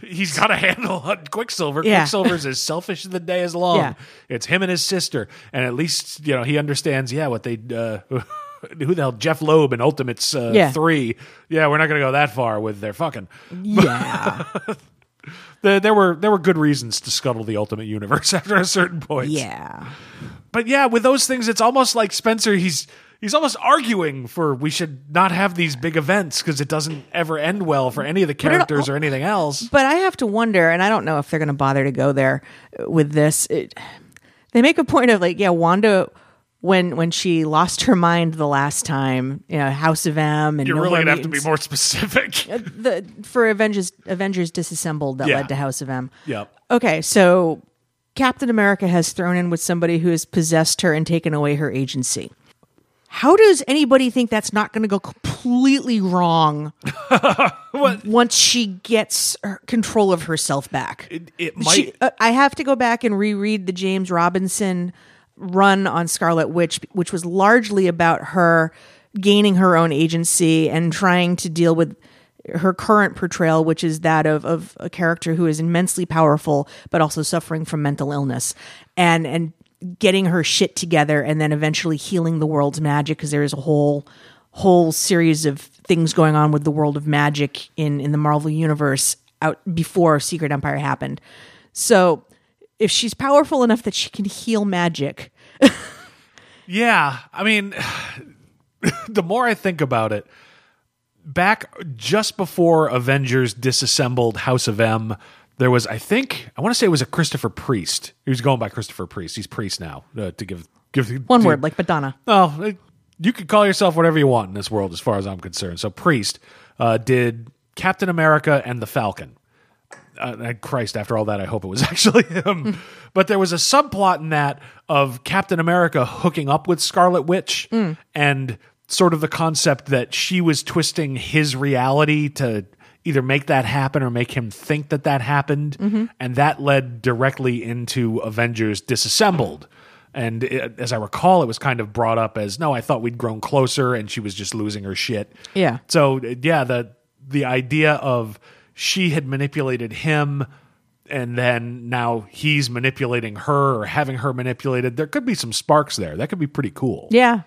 he's got a handle on Quicksilver. Yeah. Quicksilver's as selfish as the day is long. Yeah. It's him and his sister, and at least you know he understands. Yeah, what they. Uh, [LAUGHS] Who the hell? Jeph Loeb and Ultimates uh, Yeah. three. Yeah, we're not going to go that far with their fucking. [LAUGHS] yeah. There, there were there were good reasons to scuttle the Ultimate Universe [LAUGHS] after a certain point. Yeah. but yeah, with those things, it's almost like Spencer. He's he's almost arguing for we should not have these big events because it doesn't ever end well for any of the characters or anything else. But I have to wonder, and I don't know if they're going to bother to go there with this. It, they make a point of like, yeah, Wanda, when when she lost her mind the last time, you know, House of M, and You're No really gonna have to be more specific. [LAUGHS] Uh, the for Avengers Avengers Disassembled that Yeah. led to House of M. Yep. Okay, so Captain America has thrown in with somebody who has possessed her and taken away her agency. How does anybody think that's not going to go completely wrong [LAUGHS] once she gets control of herself back? It, it She- might. uh, I have to go back and reread the James Robinson run on Scarlet Witch, which was largely about her gaining her own agency and trying to deal with her current portrayal, which is that of, of a character who is immensely powerful but also suffering from mental illness, and and getting her shit together, and then eventually healing the world's magic because there is a whole whole series of things going on with the world of magic in in the Marvel universe out before Secret Empire happened. So if she's powerful enough that she can heal magic, [LAUGHS] Yeah, I mean, [SIGHS] the more I think about it, back just before Avengers disassembled House of M, there was, I think, I want to say it was a Christopher Priest. He was going by Christopher Priest. He's Priest now. Uh, to give give one to- word like Madonna. Oh, you could call yourself whatever you want in this world, as far as I'm concerned. So, Priest uh, did Captain America and the Falcon. Uh, Christ, after all that, I hope it was [LAUGHS] actually him. but there was a subplot in that of Captain America hooking up with Scarlet Witch and sort of the concept that she was twisting his reality to either make that happen or make him think that that happened. Mm-hmm. And that led directly into Avengers Disassembled. And it, as I recall, it was kind of brought up as no, I thought we'd grown closer, and she was just losing her shit. Yeah. So yeah, the the idea of she had manipulated him, and then now he's manipulating her or having her manipulated. There could be some sparks there. That could be pretty cool. Yeah,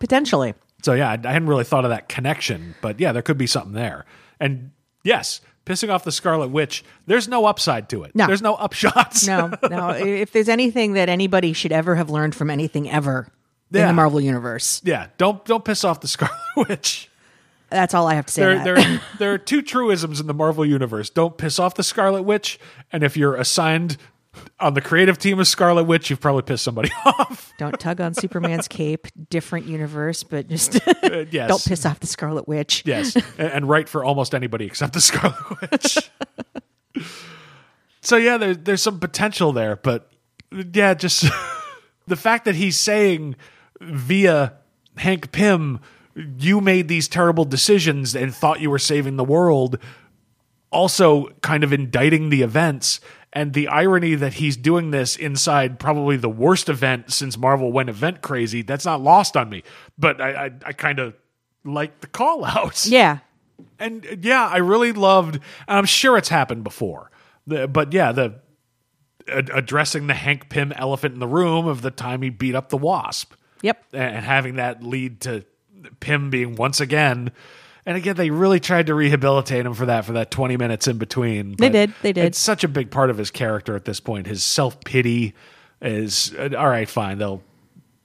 potentially. So yeah, I, I hadn't really thought of that connection, but yeah, there could be something there. And yes, pissing off the Scarlet Witch. There's no upside to it. No. There's no upshots. No, no. [LAUGHS] if there's anything that anybody should ever have learned from anything ever in the Marvel universe, yeah, don't don't piss off the Scarlet [LAUGHS] Witch. that's all I have to say. There, there, [LAUGHS] there are two truisms in the Marvel universe. Don't piss off the Scarlet Witch, and if you're assigned on the creative team of Scarlet Witch, you've probably pissed somebody [LAUGHS] off. Don't tug on Superman's [LAUGHS] cape. Different universe, but just Uh, [LAUGHS] yes. don't piss off the Scarlet Witch. Yes, and, and right for almost anybody except the Scarlet Witch. so yeah, there, there's some potential there, but yeah, just the fact that he's saying via Hank Pym, you made these terrible decisions and thought you were saving the world, also kind of indicting the events. And the irony that he's doing this inside probably the worst event since Marvel went event crazy, that's not lost on me. But I, I, I kind of like the call outs. Yeah, And yeah, I really loved, and I'm sure it's happened before, but yeah, the ad- addressing the Hank Pym elephant in the room of the time he beat up the Wasp, yep. and having that lead to Pym being once again. And again, they really tried to rehabilitate him for that for that 20 minutes in between. They did, they did. It's such a big part of his character at this point. His self pity is uh, all right. Fine, they'll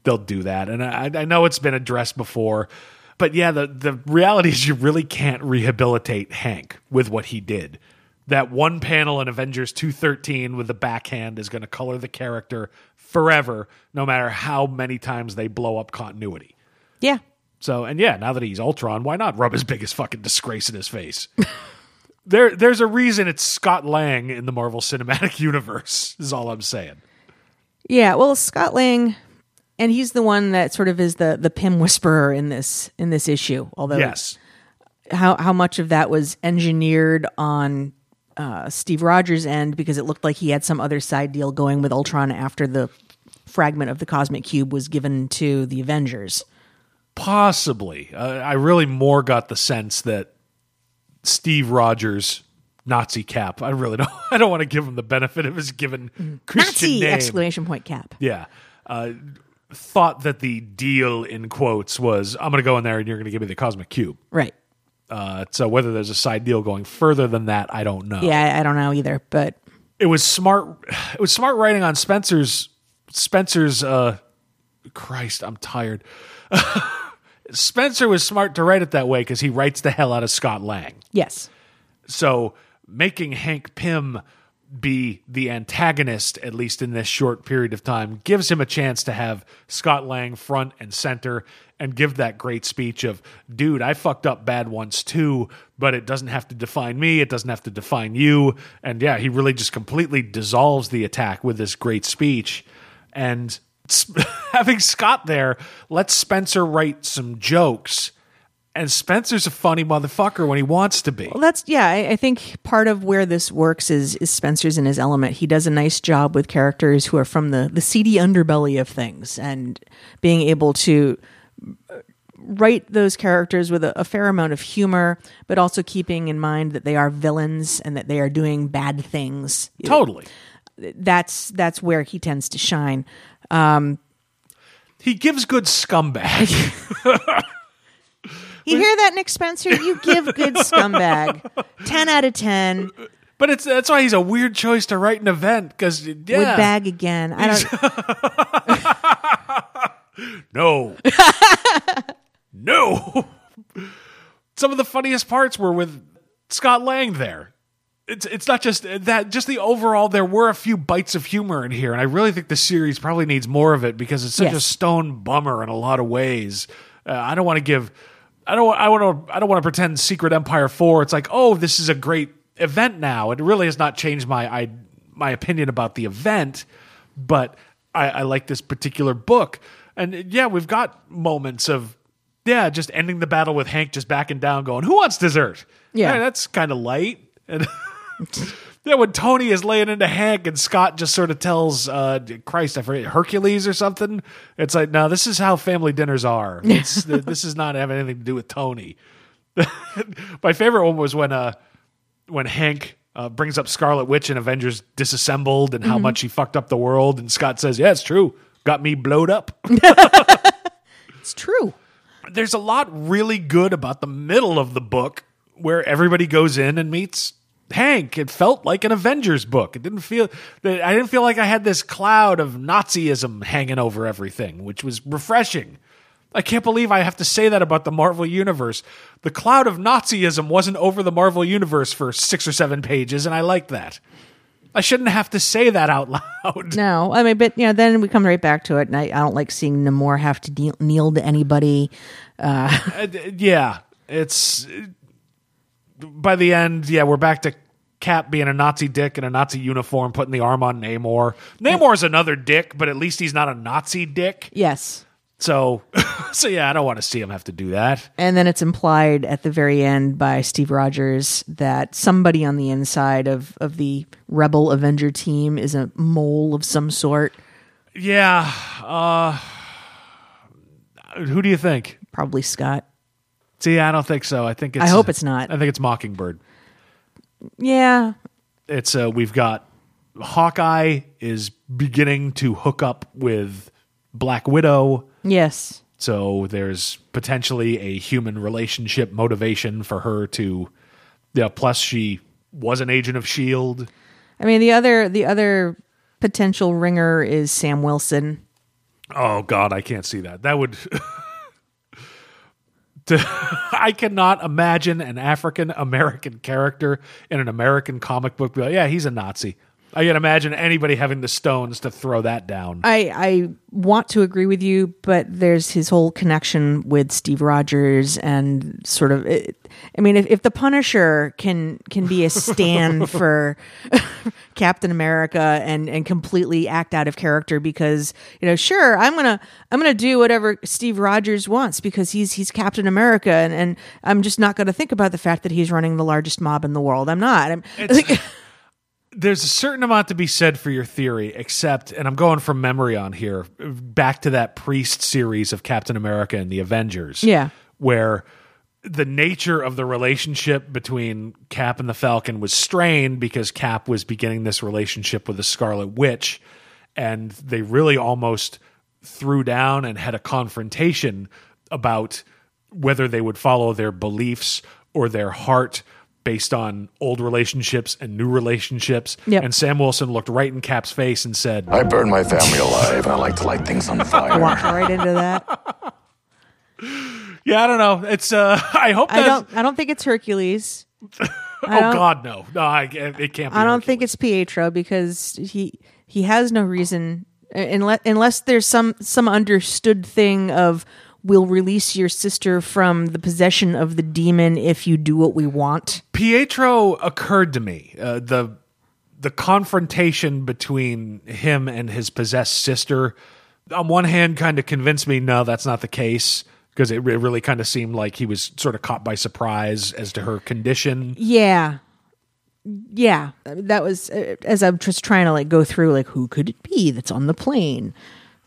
they'll do that. And I, I know it's been addressed before, but yeah, the the reality is you really can't rehabilitate Hank with what he did. That one panel in Avengers 213 with the backhand is going to color the character forever, no matter how many times they blow up continuity. Yeah. So, and yeah, now that he's Ultron, why not rub his biggest fucking disgrace in his face? [LAUGHS] there, there's a reason it's Scott Lang in the Marvel Cinematic [LAUGHS] Universe. Is all I'm saying. Yeah, well, Scott Lang, and he's the one that sort of is the the Pym whisperer in this in this issue. Although, Yes. how how much of that was engineered on uh, Steve Rogers' end because it looked like he had some other side deal going with Ultron after the fragment of the cosmic cube was given to the Avengers. Possibly. Uh, I really more got the sense that Steve Rogers Nazi cap. I really don't. [LAUGHS] I don't want to give him the benefit of his given Christian Nazi name. exclamation point cap. Yeah. Uh, thought that the deal in quotes was I'm going to go in there and you're going to give me the cosmic cube. Right. Uh, so whether there's a side deal going further than that, I don't know. Yeah, I, I don't know either, but it was smart [SIGHS] it was smart writing on spencer's spencer's uh christ i'm tired [LAUGHS] spencer was smart to write it that way because he writes the hell out of scott lang. Yes. so making hank pym be the antagonist at least in this short period of time gives him a chance to have scott lang front and center and give that great speech of dude i fucked up bad once too but it doesn't have to define me it doesn't have to define you. And yeah he really just completely dissolves the attack with this great speech. And [LAUGHS] having scott there lets spencer write some jokes and spencer's a funny motherfucker when he wants to be Well, that's yeah. I, I think part of where this works is is Spencer's in his element. He does a nice job with characters who are from the the seedy underbelly of things, and being able to uh, write those characters with a, a fair amount of humor, but also keeping in mind that they are villains and that they are doing bad things. totally That's that's where he tends to shine. Um, he gives good scumbag [LAUGHS] You hear that, Nick Spencer? You give good scumbag. [LAUGHS] Ten out of ten. But it's that's why he's a weird choice to write an event because yeah, Would bag again. I don't. [LAUGHS] no, no. Some of the funniest parts were with Scott Lang there. It's it's not just that, just the overall. There were a few bites of humor in here, and I really think the series probably needs more of it because it's such a stone bummer in a lot of ways. Uh, I don't want to give. I don't. I want to. I don't want to pretend Secret Empire Four. It's like, oh, this is a great event now. It really has not changed my I, my opinion about the event, but I, I like this particular book. And yeah, we've got moments of yeah, just ending the battle with Hank just backing down, going, "Who wants dessert?" Yeah. Hey, that's kind of light. And [LAUGHS] [LAUGHS] yeah, when Tony is laying into Hank and Scott just sort of tells, uh, Christ, I forget Hercules or something. It's like, no, this is how family dinners are. [LAUGHS] It's, this is not having anything to do with Tony. [LAUGHS] My favorite one was when uh, when Hank uh, brings up Scarlet Witch and Avengers disassembled and Mm-hmm. how much he fucked up the world, and Scott says, "Yeah, it's true. Got me blowed up." It's true. there's a lot really good about the middle of the book where everybody goes in and meets Hank. It felt like an Avengers book. It didn't feel I didn't feel like I had this cloud of Nazism hanging over everything, which was refreshing. I can't believe I have to say that about the Marvel Universe. The cloud of Nazism wasn't over the Marvel Universe for six or seven pages, and I liked that. I shouldn't have to say that out [LAUGHS] loud. No, I mean, but you know, then we come right back to it, and I, I don't like seeing Namor have to kneel, kneel to anybody. Uh, [LAUGHS] d- yeah, it's by the end. Yeah, we're back to Cap being a Nazi dick in a Nazi uniform, putting the arm on Namor. Namor's another dick, but at least he's not a Nazi dick. Yes, So, [LAUGHS] so yeah, I don't want to see him have to do that. and then it's implied at the very end by Steve Rogers that somebody on the inside of of the Rebel Avenger team is a mole of some sort. Yeah. Uh, who do you think? Probably Scott. See, I don't think so. I think it's. I hope it's not. I think it's Mockingbird. Yeah, it's uh, we've got Hawkeye is beginning to hook up with Black Widow. yes, So there's potentially a human relationship motivation for her to yeah, plus she was an agent of shield. I mean the other the other potential ringer is Sam Wilson. Oh god, I can't see that. That would [LAUGHS] [LAUGHS] I cannot imagine an African American character in an American comic book be like, yeah, he's a Nazi. I can imagine anybody having the stones to throw that down. I I want to agree with you, but there's his whole connection with Steve Rogers and sort of. It, I mean, if, if the Punisher can can be a stand [LAUGHS] for [LAUGHS] Captain America and and completely act out of character because you know, sure, I'm gonna I'm gonna do whatever Steve Rogers wants because he's he's Captain America, and and I'm just not gonna think about the fact that he's running the largest mob in the world. I'm not. I'm [LAUGHS] there's a certain amount to be said for your theory, except, and I'm going from memory on here, back to that priest series of Captain America and the Avengers. Yeah. Where the nature of the relationship between Cap and the Falcon was strained because Cap was beginning this relationship with the Scarlet Witch, and they really almost threw down and had a confrontation about whether they would follow their beliefs or their heart based on old relationships and new relationships. Yep. And Sam Wilson looked right in Cap's face and said, I burn my family alive. And I like to light things on fire. walk right into that. "Yeah, I don't know. It's uh, [LAUGHS] I hope I don't. I don't think it's Hercules. [LAUGHS] Oh God, no, no, I, it can't. be I don't Hercules. think it's Pietro because he he has no reason unless unless there's some some understood thing of we'll release your sister from the possession of the demon if you do what we want. Pietro occurred to me. Uh, the the confrontation between him and his possessed sister, on one hand, kind of convinced me no, that's not the case because it re- really kind of seemed like he was sort of caught by surprise as to her condition. Yeah. Yeah, that was uh, as I'm just trying to like go through like who could it be that's on the plane.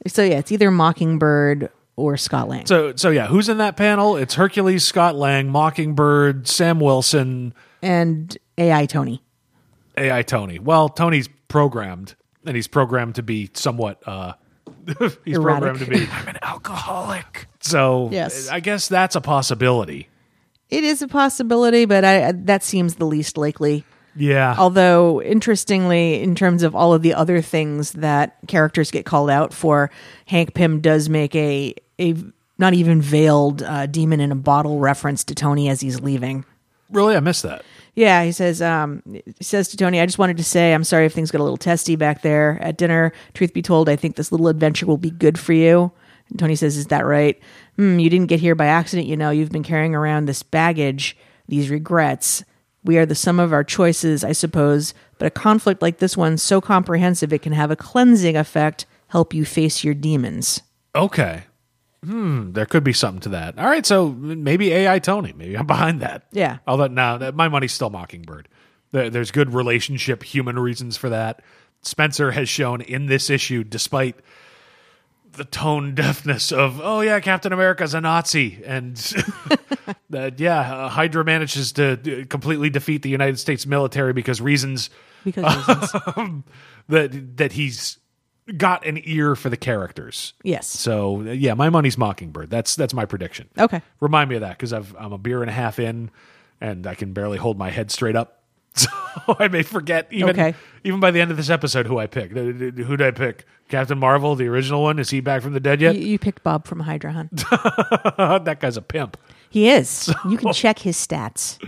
So yeah, it's either Mockingbird or Scott Lang. So so yeah, who's in that panel? It's Hercules, Scott Lang, Mockingbird, Sam Wilson, and AI Tony. AI Tony. Well, Tony's programmed, and he's programmed to be somewhat. uh [LAUGHS] He's Erratic. programmed to be. [LAUGHS] I'm an alcoholic. So Yes. I guess that's a possibility. It is a possibility, but I that seems the least likely. Yeah. Although, interestingly, in terms of all of the other things that characters get called out for, Hank Pym does make a a not even veiled uh, demon in a bottle reference to Tony as he's leaving. really, I missed that. Yeah, he says um, he says to Tony, "I just wanted to say I'm sorry if things got a little testy back there at dinner. Truth be told, I think this little adventure will be good for you." And Tony says, "Is that right? Hmm, you didn't get here by accident. You know, you've been carrying around this baggage, these regrets. We are the sum of our choices, I suppose. But a conflict like this one, so comprehensive, it can have a cleansing effect, help you face your demons." Okay. Hmm. There could be something to that. All right. So maybe AI Tony. Maybe I'm behind that. Yeah. Although no, that- my money's still Mockingbird. There, there's good relationship, human reasons for that. Spencer has shown in this issue, despite the tone deafness of "Oh yeah, Captain America's a Nazi," and [LAUGHS] that yeah, uh, Hydra manages to completely defeat the United States military because reasons Because reasons. [LAUGHS] that that he's got an ear for the characters. yes. So yeah, my money's Mockingbird. That's that's my prediction. Okay. Remind me of that because I'm a beer and a half in, and I can barely hold my head straight up. [LAUGHS] So I may forget even Okay. even by the end of this episode who I picked. Uh, Who did I pick? Captain Marvel, the original one. Is he back from the dead yet? You, you picked Bob from Hydra, hun. [LAUGHS] that guy's a pimp. he is. [LAUGHS] You can check his stats.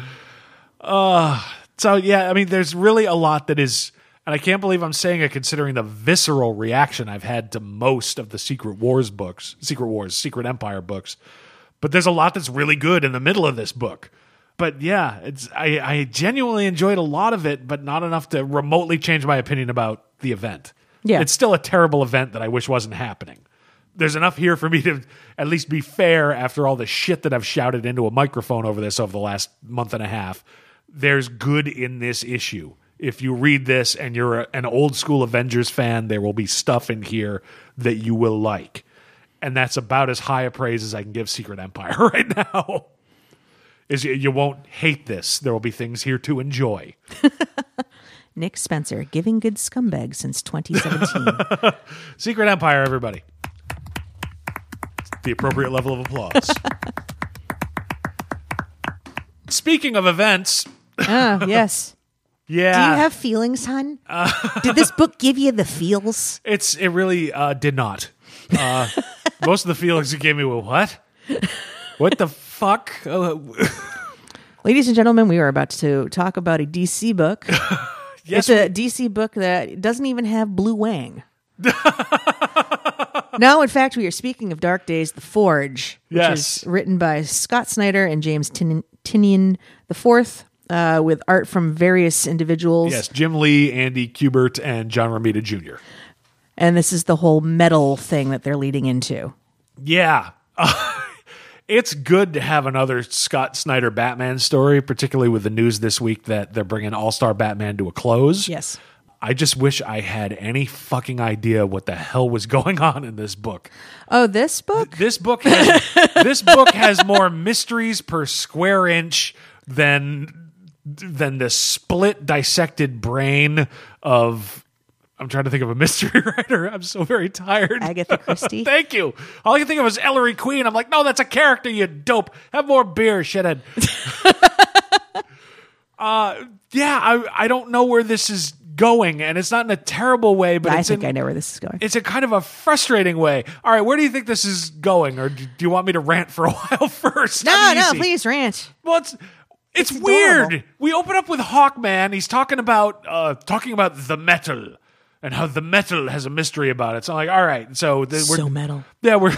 Uh so yeah, I mean, there's really a lot that is, and I can't believe I'm saying it considering the visceral reaction I've had to most of the Secret Wars books, Secret Wars, Secret Empire books. But there's a lot that's really good in the middle of this book. But yeah, it's I, I genuinely enjoyed a lot of it, but not enough to remotely change my opinion about the event. Yeah. it's still a terrible event that I wish wasn't happening. There's enough here for me to at least be fair after all the shit that I've shouted into a microphone over this over the last month and a half. There's good in this issue. If you read this and you're a- an old school Avengers fan, there will be stuff in here that you will like. And that's about as high a praise as I can give Secret Empire [LAUGHS] right now. Is you, you won't hate this. There will be things here to enjoy. [LAUGHS] Nick Spencer, giving good scumbag since 2017. [LAUGHS] Secret Empire, everybody. The appropriate level of applause. Speaking of events, Ah, yes. Yeah, Do you have feelings, hun? Did this [LAUGHS] book give you the feels? it's it really uh, did not. Uh, [LAUGHS] most of the feelings it gave me were what? What the fuck? Uh, [LAUGHS] Ladies and gentlemen, we are about to talk about a DC book Yes, it's a DC book that doesn't even have Blue Wang. no, in fact, we are speaking of Dark Days, The Forge, which Yes. is written by Scott Snyder and James Tin- Tynion IV, uh, with art from various individuals. Yes, Jim Lee, Andy Kubert, and John Romita Jr. And this is the whole metal thing that they're leading into. Yeah. [LAUGHS] it's good to have another Scott Snyder Batman story, particularly with the news this week that they're bringing All Star Batman to a close. Yes. I just wish I had any fucking idea what the hell was [LAUGHS] going on in this book. Oh, this book? This book has this book has more mysteries per square inch than than the split dissected brain of I'm trying to think of a mystery [LAUGHS] writer. I'm so very tired. Agatha Christie? [LAUGHS] Thank you. All I can think of is Ellery Queen. I'm like, no, that's a character, you dope. Have more beer, shithead. [LAUGHS] uh, yeah, I I don't know where this is going, and it's not in a terrible way, but I think in, I know where this is going. it's a kind of a frustrating way. All right, where do you think this is going, or do do you want me to rant for a while first? no, no, please rant. Well, it's it's, It's weird. We open up with Hawkman. He's talking about uh, talking about the metal and how the metal has a mystery about it. So I'm like, all right, so we're So metal. yeah, we're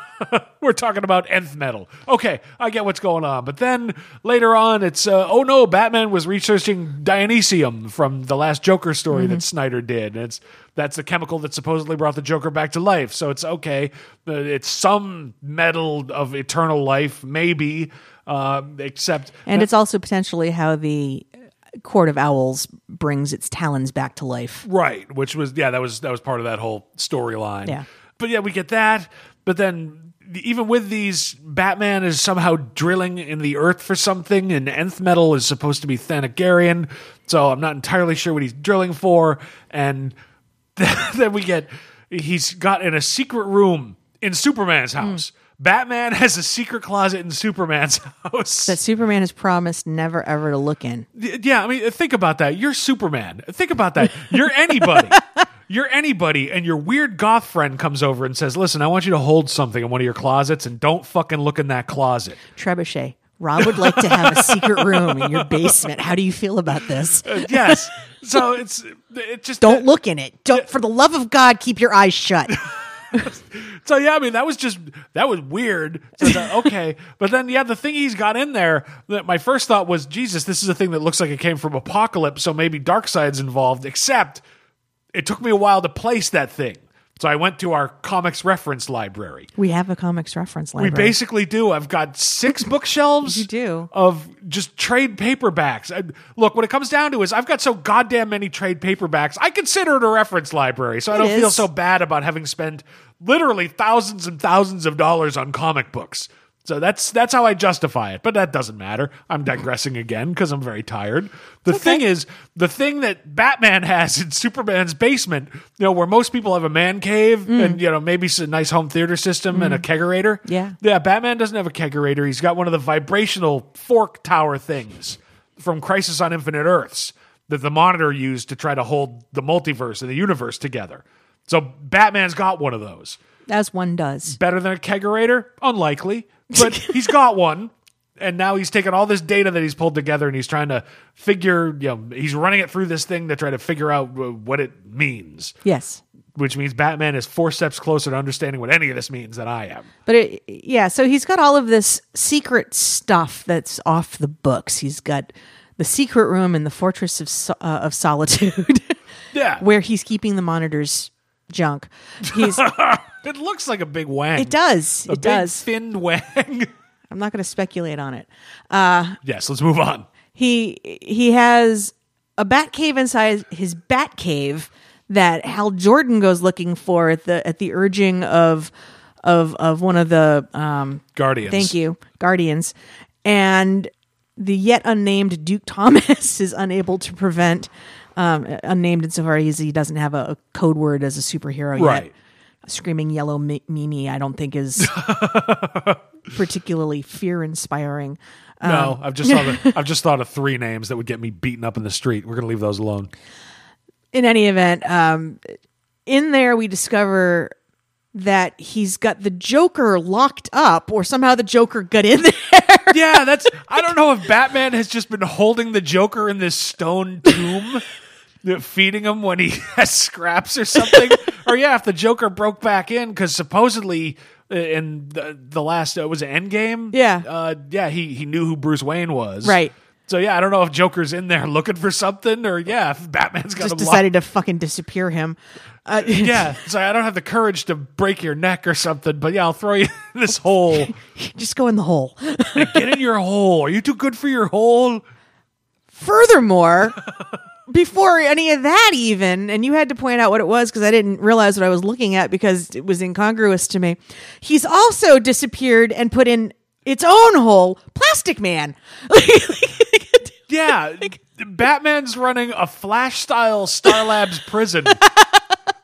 [LAUGHS] we're talking about nth metal. Okay, I get what's going on. But then later on, it's uh, oh no, Batman was researching Dionysium from the last Joker story Mm-hmm. that Snyder did. And it's that's the chemical that supposedly brought the Joker back to life. So it's okay. Uh, it's some metal of eternal life, maybe. Uh, except And it's also potentially how the Court of Owls brings its talons back to life. Right, which was yeah, that was that was part of that whole storyline. Yeah. But yeah, we get that, but then even with these Batman is somehow drilling in the earth for something and nth metal is supposed to be Thanagarian, so I'm not entirely sure what he's drilling for and [LAUGHS] then we get he's got in a secret room in Superman's house. Batman has a secret closet in Superman's [LAUGHS] house. That Superman has promised never ever to look in. Yeah, I mean, think about that. You're Superman. Think about that. You're anybody. [LAUGHS] You're anybody, and your weird goth friend comes over and says, "Listen, I want you to hold something in one of your closets, and don't fucking look in that closet." Trebuchet. Rob would like to have a secret room in your basement. How do you feel about this? Uh, yes. So [LAUGHS] it's it just Don't look in it. Don't, for the love of God, keep your eyes shut. [LAUGHS] So yeah, I mean that was just that was weird. So okay, but then yeah, the thing he's got in there that my first thought was, Jesus, this is a thing that looks like it came from Apokolips, so maybe Darkseid's involved. Except it took me a while to place that thing, so I went to our comics reference library. We have a comics reference library. We basically do. I've got six [LAUGHS] bookshelves. You do. of just trade paperbacks. I, look, what it comes down to is I've got so goddamn many trade paperbacks. I consider it a reference library, so I don't feel so bad about having spent literally thousands and thousands of dollars on comic books. So that's that's how I justify it, but that doesn't matter. I'm digressing again because I'm very tired. The thing is, the thing that Batman [LAUGHS] has in Superman's basement, you know, where most people have a man cave Mm. and you know maybe a nice home theater system and a kegerator. Yeah. Yeah, Batman doesn't have a kegerator. He's got one of the vibrational fork tower things from Crisis on Infinite Earths that the monitor used to try to hold the multiverse and the universe together. So Batman's got one of those. As one does. Better than a kegerator? Unlikely, but [LAUGHS] he's got one. And now he's taken all this data that he's pulled together and he's trying to figure, you know, he's running it through this thing to try to figure out uh, what it means, Yes. which means Batman is four steps closer to understanding what any of this means than I am. But it, yeah, so he's got all of this secret stuff that's off the books. He's got the secret room in the Fortress of uh, of Solitude, [LAUGHS] Yeah. where he's keeping the monitors junk. He's [LAUGHS] It looks like a big wang. it does A it does. Finned [LAUGHS] wang. I'm not going to speculate on it. Uh, yes, let's move on. He he has a bat cave inside his bat cave that Hal Jordan goes looking for at the at the urging of of of one of the um Guardians. Thank you, Guardians. And the yet unnamed Duke Thomas [LAUGHS] is unable to prevent, um, unnamed insofar as he doesn't have a, a code word as a superhero Right. yet. Screaming yellow mi- Mimi, I don't think is [LAUGHS] particularly fear inspiring. No, I've just thought of, [LAUGHS] I've just thought of three names that would get me beaten up in the street. We're gonna leave those alone. in any event, um, in there we discover that he's got the Joker locked up, or somehow the Joker got in [LAUGHS] there. Yeah, that's. I don't know if Batman has just been holding the Joker in this stone tomb feeding him when he [LAUGHS] has scraps or something. or yeah, if the Joker broke back in because supposedly uh, in the, the last uh, was it Endgame. Yeah. uh, yeah, he he knew who Bruce Wayne was. Right. So yeah, I don't know if Joker's in there looking for something, or yeah, if Batman's got Just decided to fucking disappear him. Uh, [LAUGHS] yeah, [LAUGHS] so I don't have the courage to break your neck or something, but yeah, I'll throw you in this hole. just go in the hole. Get in your hole. Are you too good for your hole? Furthermore, before any of that, even, and you had to point out what it was because I didn't realize what I was looking at because it was incongruous to me. He's also disappeared and put in its own hole, Plastic Man. [LAUGHS] Yeah, Batman's running a Flash style Star Labs prison [LAUGHS]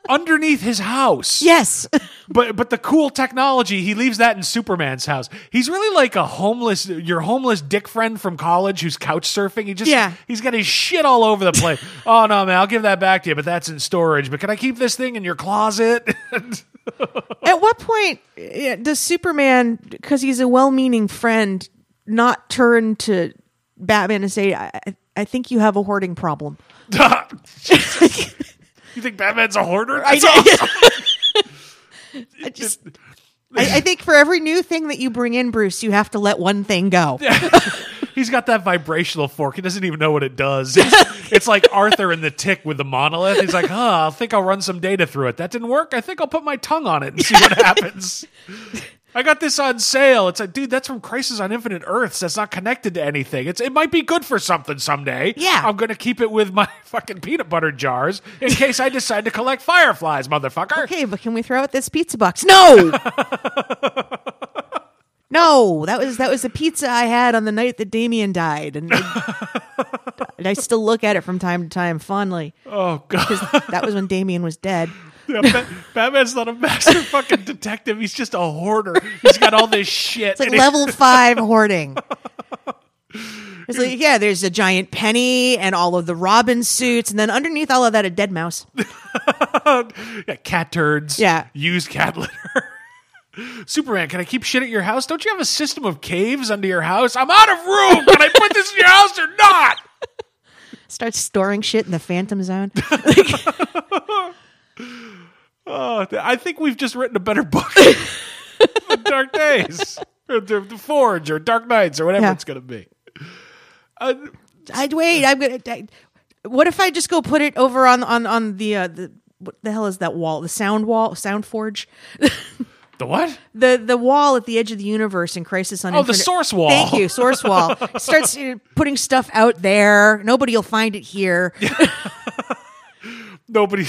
underneath his house. yes. [LAUGHS] But but the cool technology, he leaves that in Superman's house. He's really like a homeless your homeless dick friend from college who's couch surfing. He just Yeah. he's got his shit all over the place. [LAUGHS] oh no, man, I'll give that back to you, but that's in storage. But can I keep this thing in your closet? [LAUGHS] At what point eh, does Superman, because he's a well-meaning friend, not turn to Batman and say, "I, I- I think you have a hoarding problem"? You think Batman's a hoarder? I, That's awesome. [LAUGHS] I just. I, I think for every new thing that you bring in, Bruce, you have to let one thing go. [LAUGHS] He's got that vibrational fork. He doesn't even know what it does. It's, [LAUGHS] it's like Arthur in the Tick with the monolith. He's like, huh, I think I'll run some data through it. That didn't work. I think I'll put my tongue on it and see what happens. I got this on sale. It's like, dude, that's from Crisis on Infinite Earths. That's not connected to anything. It's it might be good for something someday. Yeah. I'm gonna keep it with my [LAUGHS] fucking peanut butter jars in case I decide to collect fireflies, motherfucker. Okay, but can we throw out this pizza box? No. [LAUGHS] no, that was that was a pizza I had on the night that Damien died, and I, [LAUGHS] and I still look at it from time to time fondly. Oh god. That was when Damien was dead. [LAUGHS] Yeah, Bat- Batman's not a master [LAUGHS] fucking detective. He's just a hoarder. He's got all this shit. It's like [LAUGHS] and level five hoarding. It's like, yeah, there's a giant penny and all of the Robin suits, and then underneath all of that, a dead mouse. yeah, cat turds. Yeah. Used cat litter. Superman, can I keep shit at your house? Don't you have a system of caves under your house? I'm out of room. Can I put this in your house or not? Start storing shit in the Phantom Zone. Oh, I think we've just written a better book [LAUGHS] Dark Days. Or the, the Forge or Dark Nights, or whatever Yeah. it's going to be. Uh, I'd wait. I'm gonna. I, what if I just go put it over on on on the uh, the what the hell is that wall? The sound wall, sound forge. [LAUGHS] the what? the the wall at the edge of the universe in Crisis on Oh, the Infinite- source wall. Thank you, source wall. [LAUGHS] Starts uh, putting stuff out there. Nobody will find it here. Nobody.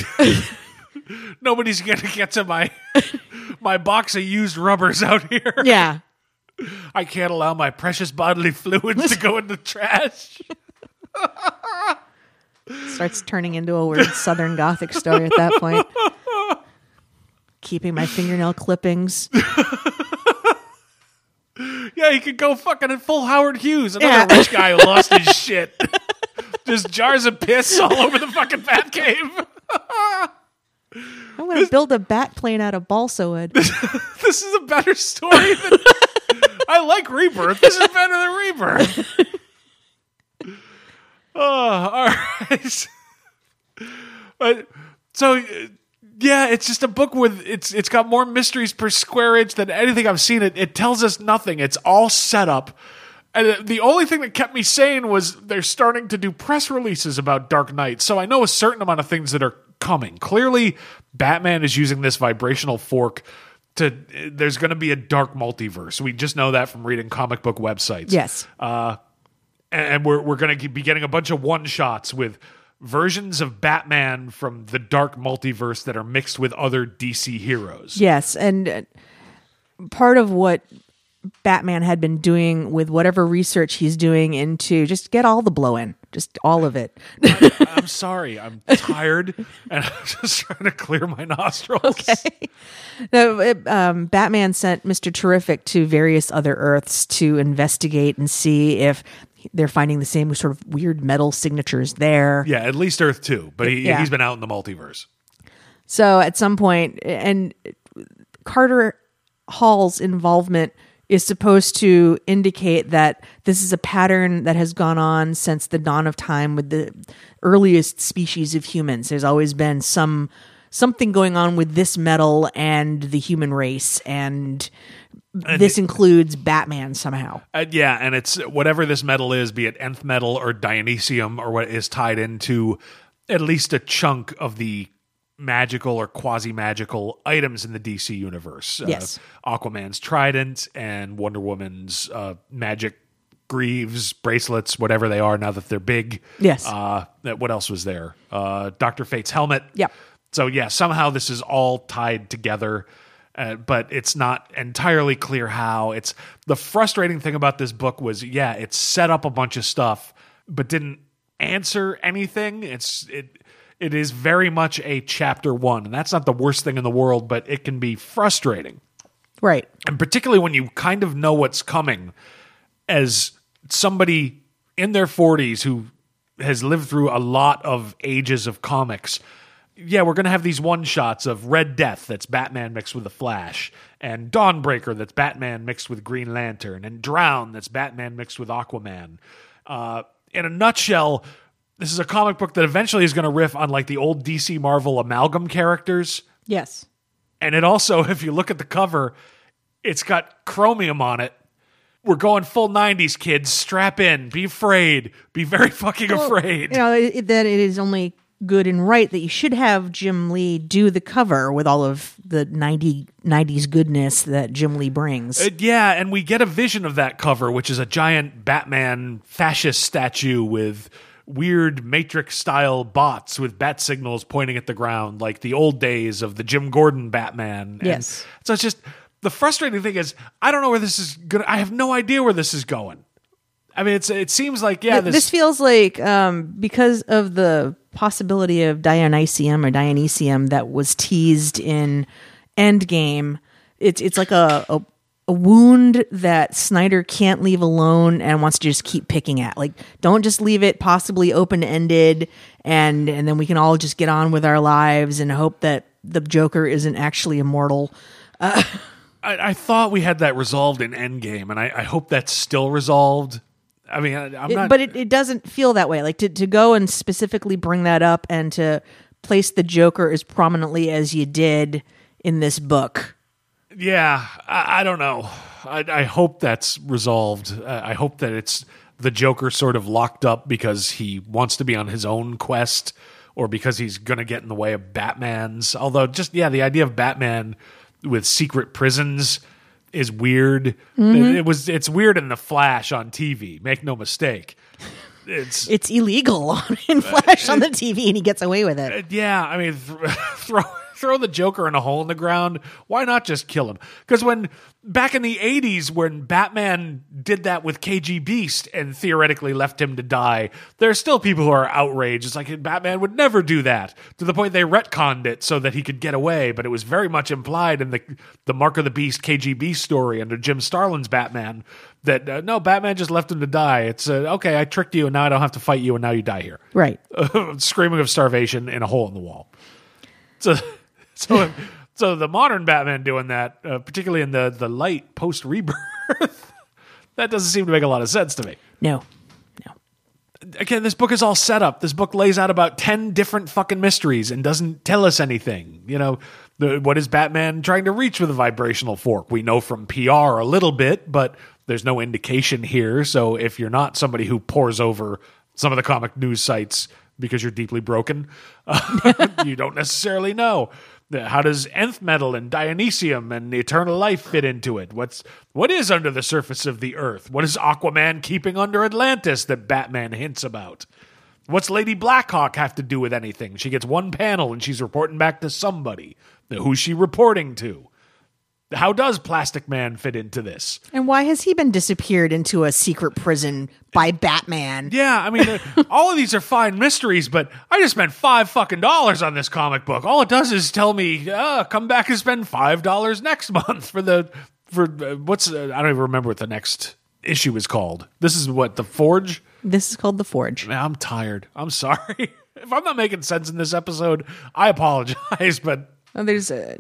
Nobody's gonna [LAUGHS] get to my [LAUGHS] my box of used rubbers out here. Yeah. I can't allow my precious bodily fluids to go in the trash. [LAUGHS] Starts turning into a weird Southern Gothic story at that point. Keeping my fingernail clippings. Yeah, he could go fucking in full Howard Hughes, another Yeah. rich guy who lost his shit. Just jars of piss all over the fucking bat cave. I'm going to build a bat plane out of balsa wood. [LAUGHS] This is a better story than [LAUGHS] I like Rebirth. This is better than Rebirth. [LAUGHS] oh, all right. But so yeah, it's just a book with it's it's got more mysteries per square inch than anything I've seen. It it tells us nothing. It's all set up. And the only thing that kept me sane was they're starting to do press releases about Dark Knight. So I know a certain amount of things that are coming. Clearly, Batman is using this vibrational fork to there's going to be a dark multiverse. We just know that from reading comic book websites Yes. and and we're we're going to be getting a bunch of one shots with versions of Batman from the dark multiverse that are mixed with other DC heroes. Yes, and uh, part of what Batman had been doing with whatever research he's doing into just get all the blow in, just all of it. I'm sorry, I'm tired and I'm just trying to clear my nostrils. Okay. No, it, um, Batman sent Mister Terrific to various other Earths to investigate and see if they're finding the same sort of weird metal signatures there. Yeah, at least Earth 2, but he, Yeah. he's been out in the multiverse. So at some point, and Carter Hall's involvement is supposed to indicate that this is a pattern that has gone on since the dawn of time with the earliest species of humans. There's always been some something going on with this metal and the human race and, this includes Batman somehow. Uh, yeah, and it's whatever this metal is, be it nth metal or Dionysium or what is tied into at least a chunk of the magical or quasi magical items in the DC universe. Yes. Uh, Aquaman's trident and Wonder Woman's uh, magic greaves, bracelets, whatever they are now that they're big. Yes. Uh, what else was there? Uh, Doctor Fate's helmet. Yeah. So yeah, somehow this is all tied together, uh, but it's not entirely clear how. It's the frustrating thing about this book was yeah, it set up a bunch of stuff, but didn't answer anything. It's it it is very much a chapter one, and that's not the worst thing in the world, but it can be frustrating. Right. and particularly when you kind of know what's coming as somebody in their 40s who has lived through a lot of ages of comics. Yeah we're going to have these one shots of red death that's batman mixed with the flash and dawnbreaker that's batman mixed with green lantern and drown that's batman mixed with aquaman. Uh, in a nutshell this is a comic book that eventually is going to riff on like the old dc marvel amalgam characters Yes. and it also, [LAUGHS] if you look at the cover, it's got chromium on it. We're going full 90s, kids. Strap in. Be afraid. Be very [LAUGHS] fucking afraid. You know it, that it is only good and right that you should have Jim Lee do the cover with all of the 90, 90s goodness that Jim Lee brings. Uh, yeah, and we get a vision of that cover, which is a giant Batman fascist statue with weird Matrix style bots with bat signals pointing at the ground, like the old days of the Jim Gordon Batman. And Yes. so it's just the frustrating thing is I don't know where this is gonna. I have no idea where this is going. I mean, it's it seems like yeah, Th- this, feels like um, because of the possibility of Dionysium or Dionysium that was teased in Endgame. It's it's like a, a a wound that Snyder can't leave alone and wants to just keep picking at. Like, don't just leave it possibly open ended, and and then we can all just get on with our lives and hope that the Joker isn't actually immortal. I, I thought we had that resolved in Endgame, and I, I hope that's still resolved. I mean, I, I'm It- not. but it, it doesn't feel that way. Like to, to go and specifically bring that up and to place the Joker as prominently as you did in this book. Yeah, I, I don't know. I, I hope that's resolved. Uh, I hope that it's the Joker sort of locked up because he wants to be on his own quest, or because he's going to get in the way of Batman's. Although, just yeah, the idea of Batman with secret prisons is weird. It, it was. It's weird in the Flash on TV. Make no mistake. It's It's illegal on- [LAUGHS] in Flash on the TV, and he gets away with it. Yeah, I mean, th- [LAUGHS] throw throw the Joker in a hole in the ground. Why not just kill him? Because when back in the '80s, when Batman did that with KG Beast and theoretically left him to die, there are still people who are outraged. It's like Batman would never do that. To the point they retconned it so that he could get away, but it was very much implied in the the Mark of the Beast KG Beast story under Jim Starlin's Batman. That uh, no, Batman just left him to die. It's uh, okay. I tricked you, and now I don't have to fight you, and now you die here Right. [LAUGHS] screaming of starvation in a hole in the wall. So, [LAUGHS] [LAUGHS] so, so the modern Batman doing that, uh, particularly in the the light post rebirth, [LAUGHS] that doesn't seem to make a lot of sense to me. No. No. Again, this book is all set up. This book lays out about ten different fucking mysteries and doesn't tell us anything. You know, the, what is Batman trying to reach with a vibrational fork? We know from PR a little bit, but there's no indication here. So if you're not somebody who pores over some of the comic news sites because you're deeply broken, [LAUGHS] you don't necessarily know. How does nth metal and Dionysium and eternal life fit into it? What's what is under the surface of the earth? What is Aquaman keeping under Atlantis that Batman hints about? What's Lady Blackhawk have to do with anything? She gets one panel and she's reporting back to somebody. Who's she reporting to? How does Plastic Man fit into this? And why has he been disappeared into a secret prison by Batman? Yeah, I mean, [LAUGHS] all of these are fine mysteries, but I just spent five fucking dollars on this comic book. All it does is tell me, uh, come back and spend five dollars next [LAUGHS] month for the for uh, what's uh, I don't even remember what the next issue is called. This is what the Forge. This is called The Forge. Man, I'm tired. I'm sorry [LAUGHS] if I'm not making sense in this episode. I apologize, but Oh, there's a.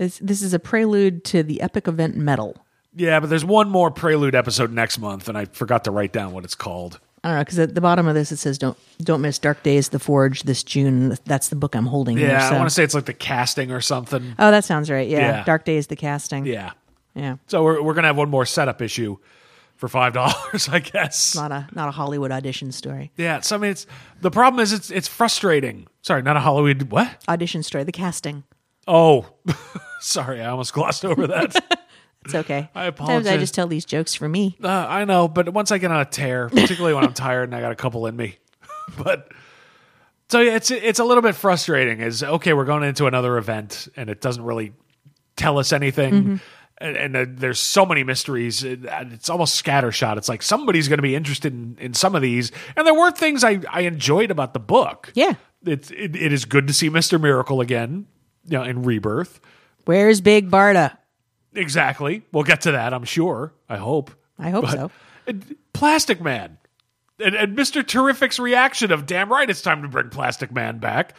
This, this is a prelude to the epic event Metal. Yeah, but there's one more prelude episode next month, and I forgot to write down what it's called. I don't know because at the bottom of this it says don't don't miss Dark Days, The Forge this June. That's the book I'm holding. Yeah, here, I want to say it's like the casting or something. Oh, that sounds right. Yeah, Yeah. Dark Days, the casting. Yeah. yeah. So we're we're gonna have one more setup issue for five [LAUGHS] dollars, I guess. Not a not a Hollywood audition story. Yeah. So I mean, it's the problem is it's it's frustrating. Sorry, not a Hollywood. What? Audition story. The casting. Oh, [LAUGHS] sorry, I almost glossed over that. [LAUGHS] It's okay. I Sometimes I just tell these jokes for me. Uh, I know, but once I get on a tear, [LAUGHS] particularly when I'm tired and I got a couple in me, but so yeah, it's it's a little bit frustrating. Is okay, we're going into another event and it doesn't really tell us anything, and, and uh, there's so many mysteries. uh, It's almost scattershot. It's like somebody's going to be interested in, in some of these, and there were things I I enjoyed about the book. Yeah. It's it, it is good to see Mister Miracle again, you know, in Rebirth. Where's Big Barda? Exactly. We'll get to that, I'm sure. I hope. I hope But- so. Plastic Man. And, and Mr. Terrific's reaction of, damn right, it's time to bring Plastic Man back.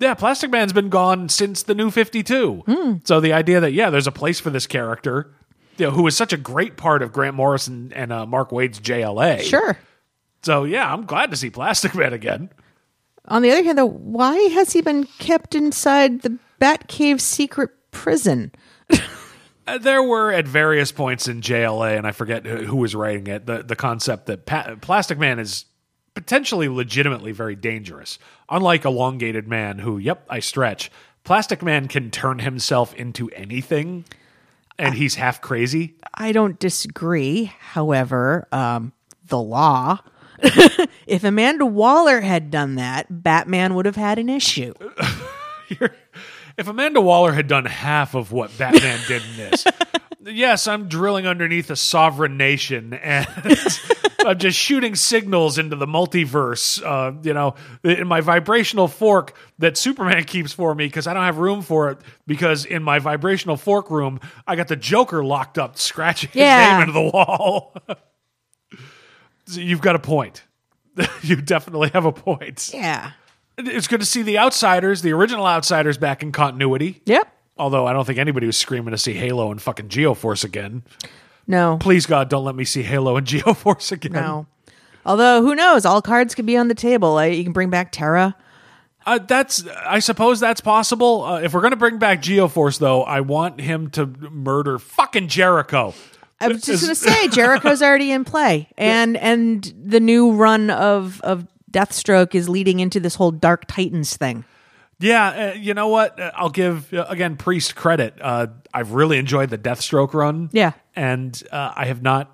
Yeah, Plastic Man's been gone since the new 52. Hmm. So the idea that, yeah, there's a place for this character, you know, who is such a great part of Grant Morrison and uh, Mark Waid's JLA. Sure. So, yeah, I'm glad to see Plastic Man again. On the other hand, though, why has he been kept inside the Batcave secret prison? [LAUGHS] Uh, there were at various points in JLA, and I forget who was writing it, the, the concept that pa- Plastic Man is potentially legitimately very dangerous. Unlike Elongated Man, who, yep, I stretch, Plastic Man can turn himself into anything, and he's half crazy. I don't disagree. However, um, the law. [LAUGHS] if Amanda Waller had done that, Batman would have had an issue. [LAUGHS] If Amanda Waller had done half of what Batman did in this, [LAUGHS] yes, I'm drilling underneath a sovereign nation and [LAUGHS] I'm just shooting signals into the multiverse, uh, you know, in my vibrational fork that Superman [LAUGHS] keeps for me because I don't have room for it because in my vibrational fork room, I got the Joker locked up, scratching his name into the wall. So You've got a point. you definitely have a point. Yeah. It's good to see the Outsiders, the original Outsiders, back in continuity. Yep. Although I don't think anybody was screaming to see Halo and fucking Geoforce again. No. Please God, don't let me see Halo and [LAUGHS] Geoforce again. No. Although who knows? All cards could be on the table. Uh, You can bring back Terra. Uh, that's I suppose that's possible. Uh, if we're gonna bring back Geoforce, though, I want him to murder fucking Jericho. I was just going to say [LAUGHS] Jericho's already in play, and and the new run of of Deathstroke is leading into this whole Dark Titans thing. Yeah, uh, you know what? Uh, I'll give uh, again Priest credit. Uh, I've really enjoyed the Deathstroke run. Yeah. and uh, I have not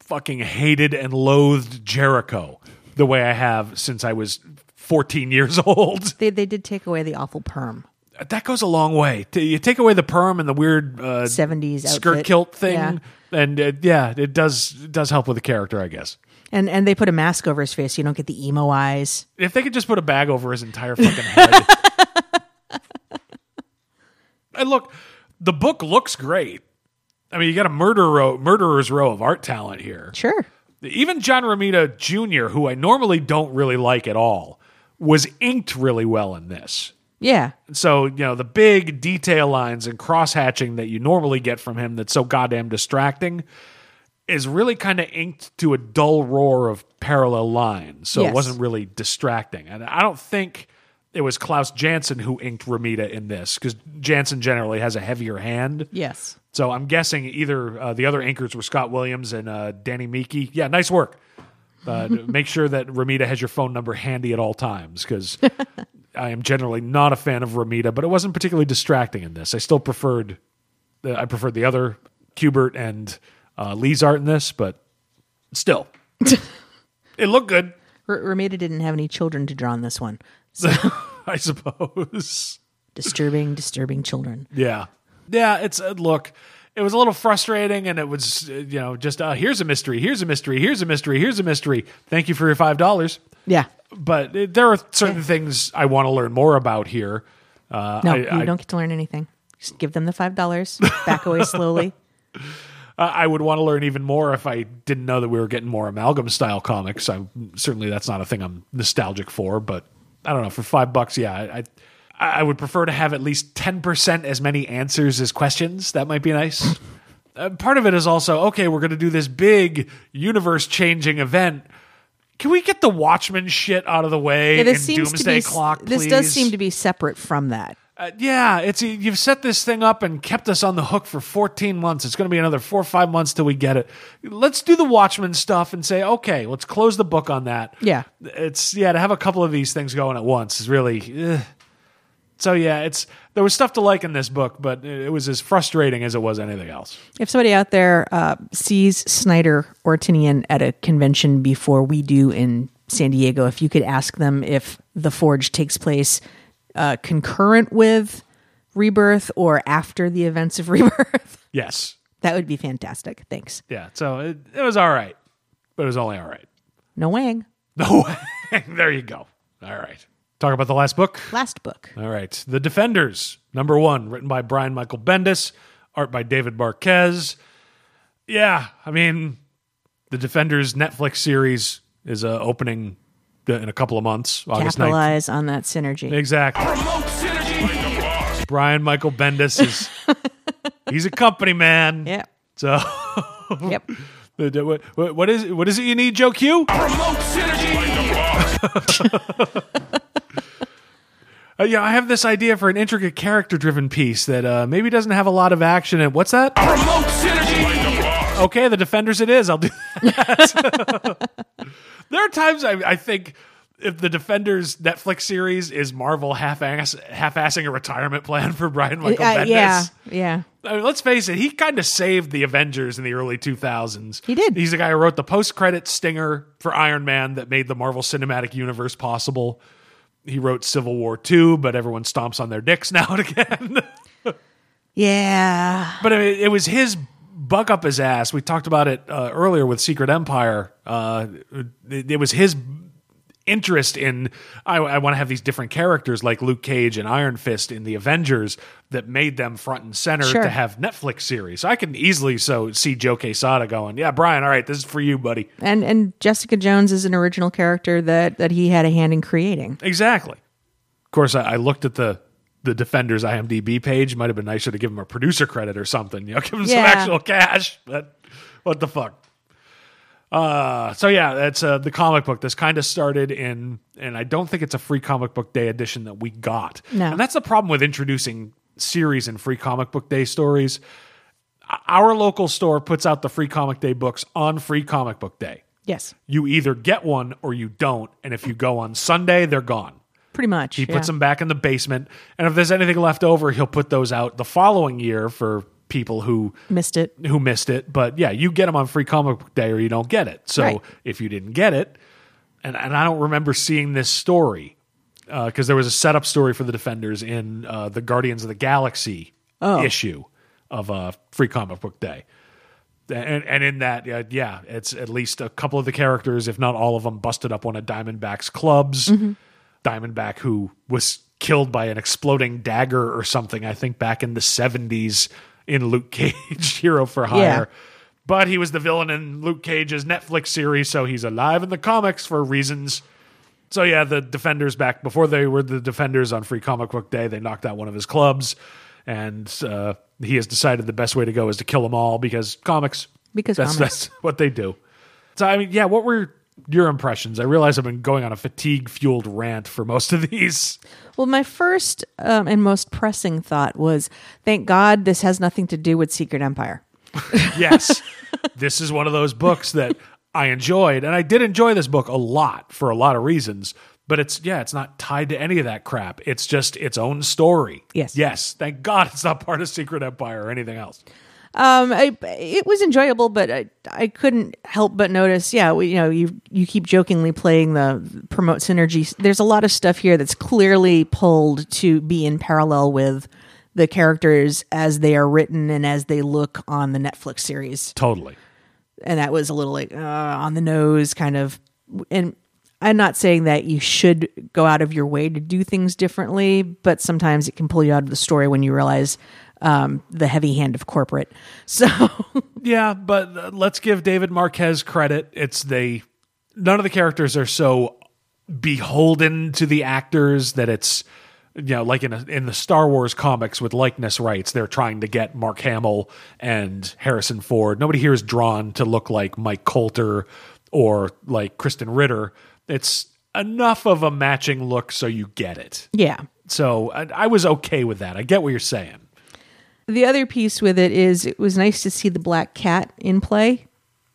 fucking hated and loathed Jericho the way I have since I was 14 years [LAUGHS] old. They they did take away the awful perm. That goes a long way. You take away the perm and the weird uh, 70s skirt outfit. kilt thing, Yeah. and uh, yeah, it does it does help with the character, I guess. And and they put a mask over his face so you don't get the emo eyes. If they could just put a bag over his entire fucking head. [LAUGHS] and look, the book looks great. I mean, you got a murder row, murderer's row of art talent here. Sure. Even John Romita Jr., who I normally don't really like at all, was inked really well in this. Yeah. So, you know, the big detail lines and cross hatching that you normally get from him that's so goddamn distracting is really kind of inked to a dull roar of parallel lines. So it Yes. wasn't really distracting. And I don't think it was Klaus Janson who inked Romita in this because Janson generally has a heavier hand. Yes. So I'm guessing either uh, the other anchors were Scott Williams and uh, Danny Miki. Yeah, nice work. Uh, [LAUGHS] make sure that Romita has your phone number handy at all times because [LAUGHS] I am generally not a fan of Romita, but it wasn't particularly distracting in this. I still preferred the, I preferred the other Kubert and uh, Lee's art in this, but still, [LAUGHS] it looked good. R- Romita didn't have any children to draw on this one. So [LAUGHS] I suppose. disturbing, disturbing children. Yeah. Yeah, it's uh, look, it was a little frustrating and it was uh, you know, just uh, here's a mystery, here's a mystery, here's a mystery, here's a mystery. Thank you for your $5. Yeah. But uh, there are certain things I want to learn more about here. Uh, No, I, you I, don't get to learn anything. Just give them the five dollars. Back away [LAUGHS] slowly. I would want to learn even more if I didn't know that we were getting more amalgam style comics. I certainly that's not a thing I'm nostalgic for, but I don't know. For five bucks, yeah, I I, would prefer to have at least ten percent as many answers as questions. That might be nice. [LAUGHS] uh, part of it is also okay. We're going to do this big universe-changing event. Can we get the Watchmen shit out of the way? Yeah, this seems to be Clock, this does seem to be separate from that. Uh, yeah, it's you've set this thing up and kept us on the hook for 14 months. It's going to be another four or five months till we get it. Let's do the Watchmen stuff and say, okay, let's close the book on that. Yeah. it's yeah to have a couple of these things going at once is really. ugh. So yeah, it's there was stuff to like in this book, but it was as frustrating as it was anything else. If somebody out there uh, sees Snyder or Tynion at a convention before we do in San Diego, if you could ask them if The Forge takes place uh, concurrent with Rebirth or after the events of [LAUGHS] Rebirth, Yes, that would be fantastic. Thanks. yeah. So it, it was all right, but it was only all right. No wang. No, way. [LAUGHS] there you go. All right. Talk about the last book. Last book. All right. The Defenders, number one, written by Brian Michael Bendis, art by David Marquez. Yeah, I mean, the Defenders Netflix series is uh, opening in a couple of months, August 9th. Capitalize on that synergy. Exactly. Brian Michael Bendis is [LAUGHS] he's a company man. Yep. So Yep. [LAUGHS] the- the- what, what- what is what is it you need, Joe Q? Promote synergy. [LAUGHS] Uh, yeah, I have this idea for an intricate character-driven piece that uh, maybe doesn't have a lot of action. And what's that? Promote synergy. Okay, the Defenders. It is. I'll do that. There are times I, I think if the Defenders Netflix series is Marvel half-ass, half-assing a retirement plan [LAUGHS] for Brian Michael Uh, Bendis. yeah. Yeah. I mean, let's face it, he kind of saved the Avengers in the early 2000s. He did. He's the guy who wrote the post-credit stinger for Iron Man that made the Marvel Cinematic Universe possible. He wrote Civil War 2, but everyone stomps on their dicks [LAUGHS] now and again. Yeah. but I mean, it was his buck up his ass. We talked about it uh, earlier with Secret Empire. Uh, it, it was his interest in I, I want to have these different characters like Luke Cage and Iron Fist in the Avengers that made them front and center Sure. to have Netflix series. I can easily so see Joe Quesada going, yeah, Brian, all right, this is for you, buddy. And and Jessica Jones is an original character that that he had a hand in creating. Exactly. Of course, I, I looked at the the Defenders IMDb page. Might have been nicer to give him a producer credit or something. You know, give him some actual cash. But what the fuck? Uh, so yeah, that's uh, the comic book. This kind of started in, and I don't think it's a free comic book day edition that we got. No. and that's the problem with introducing series and free comic book day stories. Our local store puts out the free comic day books on free comic book day. Yes. You either get one or you don't, and if you go on Sunday, they're gone. Pretty much. He puts them back in the basement, and if there's anything left over, he'll put those out the following year for people who Missed it. who missed it. But yeah, you get them on free comic book day, or you don't get it. So Right. if you didn't get it, and and I don't remember seeing this story because there was a setup story for the Defenders in uh, the Guardians of the Galaxy issue of uh, free comic book day. And, and in that, uh, yeah, it's at least a couple of the characters, if not all of them, busted up one of Diamondback's clubs. Diamondback, who was killed by an exploding dagger or something, I think back in the 70s in Luke Cage, [LAUGHS] Hero for Hire. Yeah. But he was the villain in Luke Cage's Netflix series, so he's alive in the comics for reasons. So yeah, the Defenders back before they were the Defenders on Free Comic Book Day, they knocked out one of his clubs, and uh, he has decided the best way to go is to kill them all because comics. Because that's, comics. that's what they do. So I mean, yeah, what were your impressions? I realize I've been going on a fatigue fueled rant for most of these. Well, my first um, and most pressing thought was, thank God this has nothing to do with Secret Empire. [LAUGHS] yes, this is one of those books that I enjoyed, and I did enjoy this book a lot for a lot of reasons. But it's yeah, it's not tied to any of that crap. It's just its own story. Yes. yes. Thank God it's not part of Secret Empire or anything else. Um, I, it was enjoyable, but I, I couldn't help but notice. Yeah, we, you know, you you keep jokingly playing the promote synergy. There's a lot of stuff here that's clearly pulled to be in parallel with the characters as they are written and as they look on the Netflix series. Totally. and that was a little like uh, on the nose kind of and i'm not saying that you should go out of your way to do things differently but sometimes it can pull you out of the story when you realize um, the heavy hand of corporate [LAUGHS] so Yeah, but let's give David Marquez credit. It's they none of the characters are so beholden to the actors that it's you know, like in a, in the Star Wars comics with likeness rights, they're trying to get Mark Hamill and Harrison Ford. Nobody here is drawn to look like Mike Colter or like Krysten Ritter. It's enough of a matching look so you get it. Yeah. So I, I was okay with that. I get what you're saying. The other piece with it is it was nice to see the black cat in play.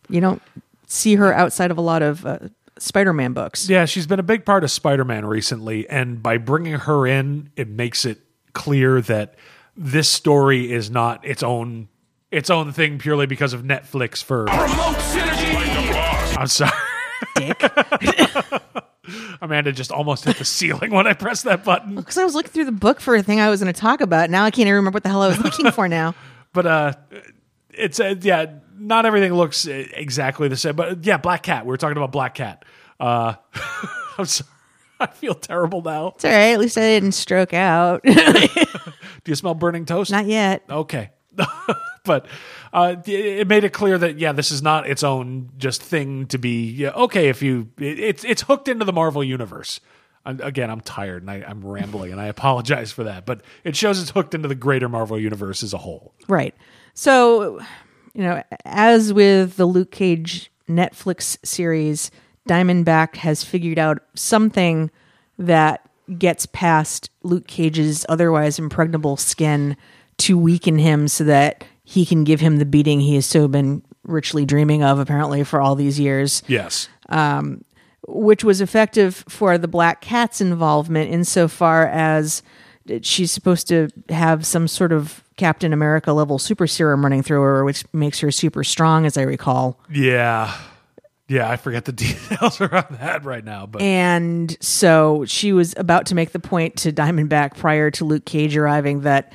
You don't see her outside of a lot of uh, Spider-Man books. Yeah, she's been a big part of Spider-Man recently, and by bringing her in, it makes it clear that this story is not its own its own thing purely because of Netflix for Promote synergy. I'm sorry. Dick. [LAUGHS] Amanda just almost hit the ceiling when I pressed that button. Because I was looking through the book for a thing I was going to talk about. Now I can't even remember what the hell I was looking for now. [LAUGHS] But uh it's uh, yeah, not everything looks exactly the same. But yeah, Black Cat. We were talking about Black Cat. Uh [LAUGHS] I'm sorry. I feel terrible now. It's all right. At least I didn't stroke out. Do you smell burning toast? Not yet. Okay. But uh, it- made it clear that yeah, this is not its own just thing to be. Yeah, okay, if you it, it's it's hooked into the Marvel universe. Again, I'm tired and I, I'm rambling, and I apologize for that. But it shows it's hooked into the greater Marvel universe as a whole. Right. So, you know, as with the Luke Cage Netflix series, Diamondback has figured out something that gets past Luke Cage's otherwise impregnable skin to weaken him so that he can give him the beating he has so been richly dreaming of apparently for all these years Yes. Um, which was effective for the Black Cat's involvement insofar as she's supposed to have some sort of Captain America level super serum running through her, which makes her super strong, as I recall. Yeah. Yeah, I forget the [LAUGHS] details around that right now, but And so she was about to make the point to Diamondback prior to Luke Cage arriving that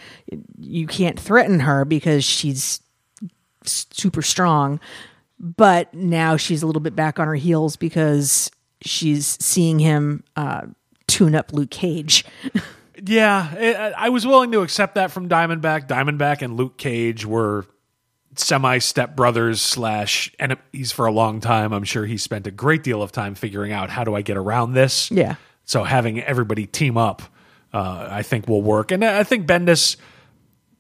you can't threaten her because she's super strong. But now she's a little bit back on her heels because she's seeing him uh, tune up Luke Cage. [LAUGHS] yeah, it, I was willing to accept that from Diamondback. Diamondback and Luke Cage were semi stepbrothers slash enemies for a long time. I'm sure he spent a great deal of time figuring out how do I get around this. Yeah. So having everybody team up, uh, I think will work, and I think Bendis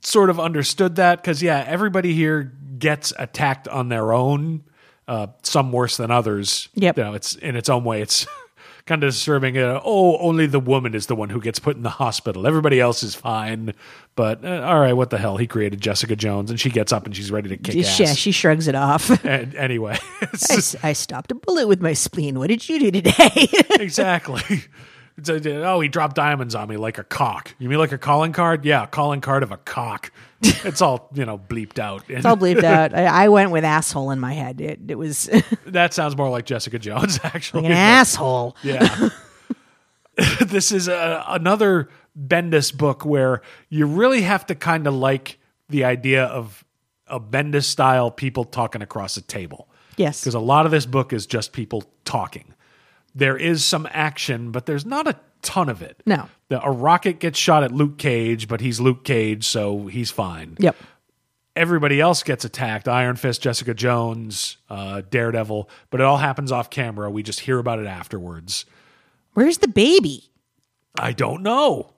sort of understood that because yeah, everybody here gets attacked on their own, uh, some worse than others. Yep. you know, it's in its own way. It's kind of disturbing. Uh, oh, only the woman is the one who gets put in the hospital. Everybody else is fine. But uh, all right, what the hell? He created Jessica Jones, and she gets up and she's ready to kick ass. Yeah, she shrugs it off. [LAUGHS] and anyway, [LAUGHS] I, I stopped a bullet with my spleen. What did you do today? [LAUGHS] exactly. It's a- oh, he dropped diamonds on me like a cock. You mean like a calling card? Yeah, a calling card of a cock. [LAUGHS] It's all you know, bleeped out. it's all bleeped out. I, I went with asshole in my head. It, it was [LAUGHS] that sounds more like Jessica Jones, [LAUGHS] actually. an asshole. Yeah. this is a, another Bendis book where you really have to kind of like the idea of a Bendis style people talking across a table. Yes. Because a lot of this book is just people talking. There is some action, but there's not a ton of it. No. The, a rocket gets shot at Luke Cage, but he's Luke Cage, so he's fine. Yep. Everybody else gets attacked Iron Fist, Jessica Jones, uh, Daredevil, but it all happens off camera. We just hear about it afterwards. Where's the baby? I don't know.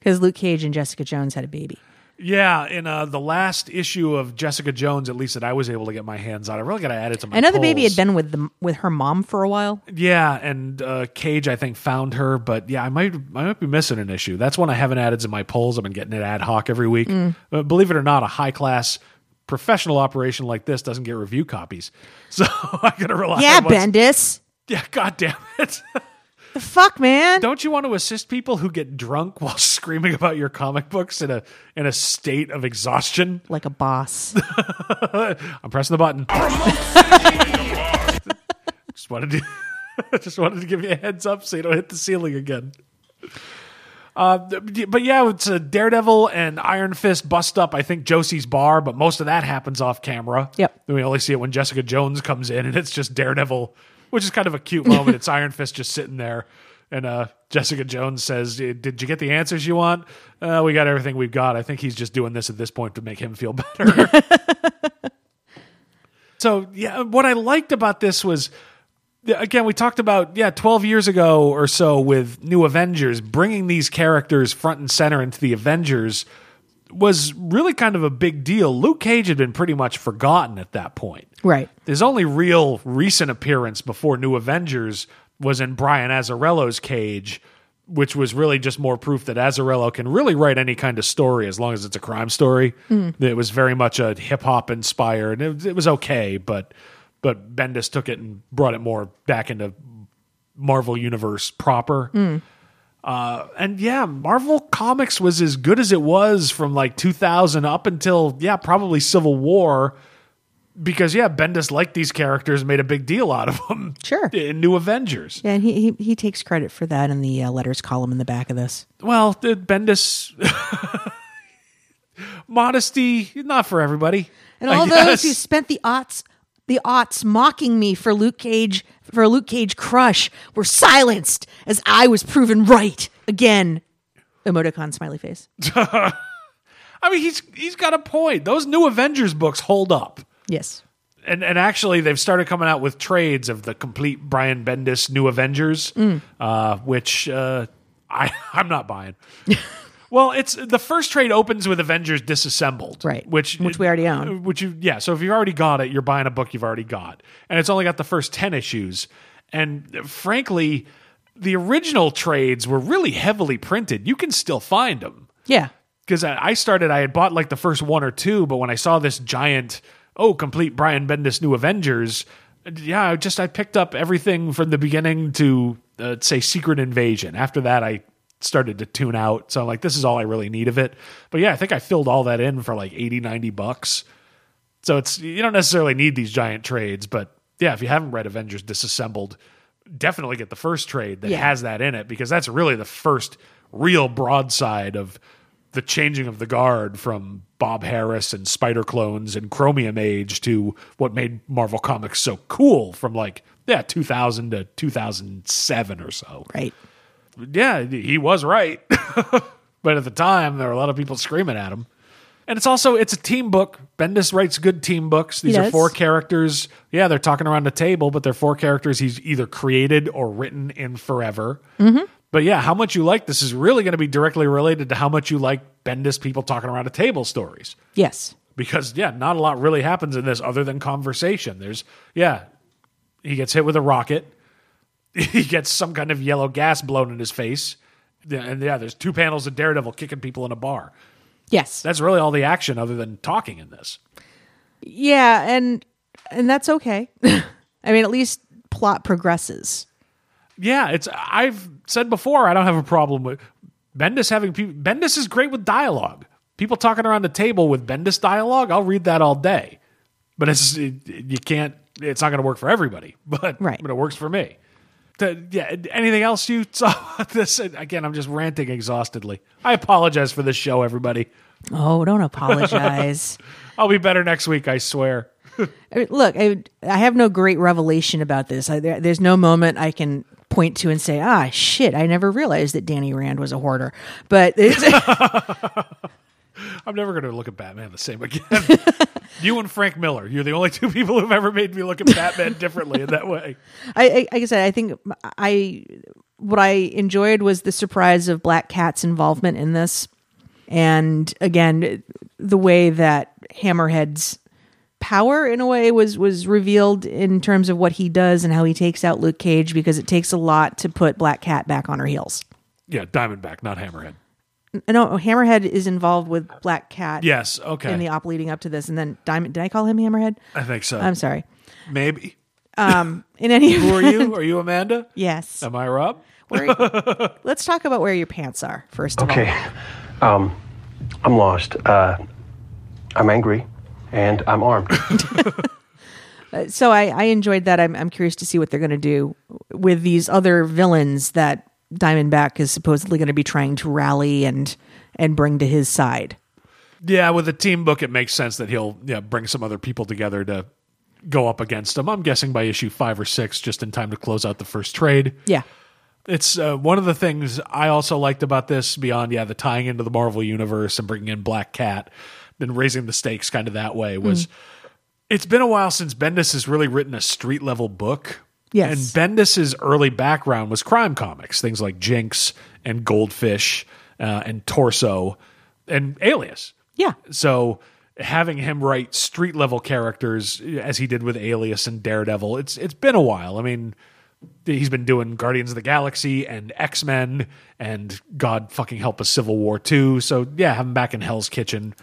Because Luke Cage and Jessica Jones had a baby. Yeah, in uh, the last issue of Jessica Jones, at least that I was able to get my hands on, I really got to add it to my. I know the baby polls. had been with the with her mom for a while. Yeah, and uh, Cage, I think, found her, but yeah, I might, I might be missing an issue. That's one I haven't added to my polls. I've been getting it ad hoc every week. Mm. Uh, believe it or not, a high class professional operation like this doesn't get review copies, [LAUGHS] so [LAUGHS] I got to rely. Yeah, on what's- Bendis. Yeah, [LAUGHS] god damn it! The fuck, man. Don't you want to assist people who get drunk [LAUGHS] while screaming about your comic books in a in a state of exhaustion? [LAUGHS] Like a boss. I'm pressing the button. [LAUGHS] just wanted to just wanted to give you a heads up so you don't hit the ceiling again. Uh, but yeah, it's a Daredevil and Iron Fist bust up. I think Josie's bar, but most of that happens off camera. Yep. We only see it when Jessica Jones comes in, and it's just Daredevil, which is kind of a cute [LAUGHS] moment. it's Iron Fist just sitting there, and uh, Jessica Jones says, "Did you get the answers you want? Uh, we got everything we've got." I think he's just doing this at this point to make him feel [LAUGHS] better. [LAUGHS] So yeah, what I liked about this was again, we talked about yeah, twelve years ago or so with New Avengers, bringing these characters front and center into the Avengers was really kind of a big deal. Luke Cage had been pretty much forgotten at that point. Right. His only real recent appearance before New Avengers was in Brian Azzarello's Cage, which was really just more proof that Azzarello can really write any kind of story as long as it's a crime story. It was very much a hip hop inspired. It, it was okay, but but Bendis took it and brought it more back into Marvel Universe proper. Uh, and yeah, Marvel Comics was as good as it was from like 2000 up until yeah, probably Civil War. Because yeah, Bendis liked these characters, made a big deal out of them. Sure. [LAUGHS] in New Avengers. Yeah, and he, he he takes credit for that in the uh, letters column in the back of this. Well, the Bendis [LAUGHS] modesty not for everybody. And I all those who spent the aughts the aughts mocking me for Luke Cage for a Luke Cage crush were silenced as I was proven right again. Emoticon smiley face. [LAUGHS] I mean, he's he's got a point. Those New Avengers books hold up. Yes. and and actually they've started coming out with trades of the complete Brian Bendis New Avengers, uh, which uh, [LAUGHS] I I'm not buying. well, it's the first trade opens with Avengers disassembled, Right. Which Which we already own. Which you yeah. So if you already got it, you're buying a book you've already got, and it's only got the first ten issues. And frankly, the original trades were really heavily printed. You can still find them Yeah. because I started, I had bought like the first one or two, but when I saw this giant, oh, complete Brian Bendis New Avengers, yeah, I just I picked up everything from the beginning to uh, say Secret Invasion. After that, I started to tune out. So I'm like, this is all I really need of it. But yeah, I think I filled all that in for like 80, 90 bucks. So it's you don't necessarily need these giant trades, but yeah, if you haven't read Avengers Disassembled, definitely get the first trade that Yeah. has that in it because that's really the first real broadside of the changing of the guard from Bob Harras and Spider Clones and Chromium Age to what made Marvel Comics so cool from like yeah 2000 to 2007 or so. Right. Yeah, he was right. [LAUGHS] but at the time there were a lot of people screaming at him. And it's also it's a team book. Bendis writes good team books. These He are four characters. Yeah, they're talking around the table, but they're four characters he's either created or written in forever. Mm-hmm. But yeah, how much you like this is really going to be directly related to how much you like Bendis people talking around a table stories. Yes. Because yeah, not a lot really happens in this other than conversation. There's yeah, he gets hit with a rocket. [LAUGHS] He gets some kind of yellow gas blown in his face. And yeah, there's two panels of Daredevil kicking people in a bar. Yes. That's really all the action other than talking in this. Yeah, and and that's okay. [LAUGHS] I mean, at least plot progresses. Yeah, it's I've said before I don't have a problem with Bendis having people Bendis is great with dialogue. People talking around the table with Bendis dialogue, I'll read that all day. But it's it, you can't it's not going to work for everybody, [LAUGHS] but Right. but it works for me. To- yeah, anything else you [LAUGHS] saw this again, I'm just ranting exhaustedly. I apologize for this show everybody. Oh, don't apologize. [LAUGHS] I'll be better next week, I swear. I mean, look, I, I have no great revelation about this. I, there, there's no moment I can point to and say, ah, shit, I never realized that Danny Rand was a hoarder. But it's, [LAUGHS] I'm never going to look at Batman the same again. [LAUGHS] you and Frank Miller, you're the only two people who've ever made me look at Batman differently in that way. I, I, like I said, I think I what I enjoyed was the surprise of Black Cat's involvement in this, and again, the way that Hammerhead's power in a way was was revealed in terms of what he does and how he takes out Luke Cage because it takes a lot to put Black Cat back on her heels. Yeah, Diamondback, not Hammerhead. No, Hammerhead is involved with Black Cat. Yes, okay. In the op leading up to this, and then Diamond. Did I call him Hammerhead? I think so. I'm sorry. Maybe. Um. In any Who are you? Are you Amanda? Yes. Am I Rob? Where, [LAUGHS] let's talk about where your pants are first of all. Okay. Um, I'm lost. Uh, I'm angry, and I'm armed. [LAUGHS] so I, I enjoyed that. I'm, I'm curious to see what they're going to do with these other villains that Diamondback is supposedly going to be trying to rally and and bring to his side. Yeah, with a team book, it makes sense that he'll yeah bring some other people together to go up against him. I'm guessing by issue five or six, just in time to close out the first trade. Yeah. It's uh, one of the things I also liked about this, beyond yeah the tying into the Marvel universe and bringing in Black Cat, and raising the stakes kind of that way was. It's been a while since Bendis has really written a street level book. Yes. And Bendis's early background was crime comics, things like Jinx and Goldfish uh, and Torso and Alias. Yeah. So having him write street level characters as he did with Alias and Daredevil, it's it's been a while. I mean, he's been doing Guardians of the Galaxy and X Men and God fucking help us Civil War too. So yeah, have him back in Hell's Kitchen.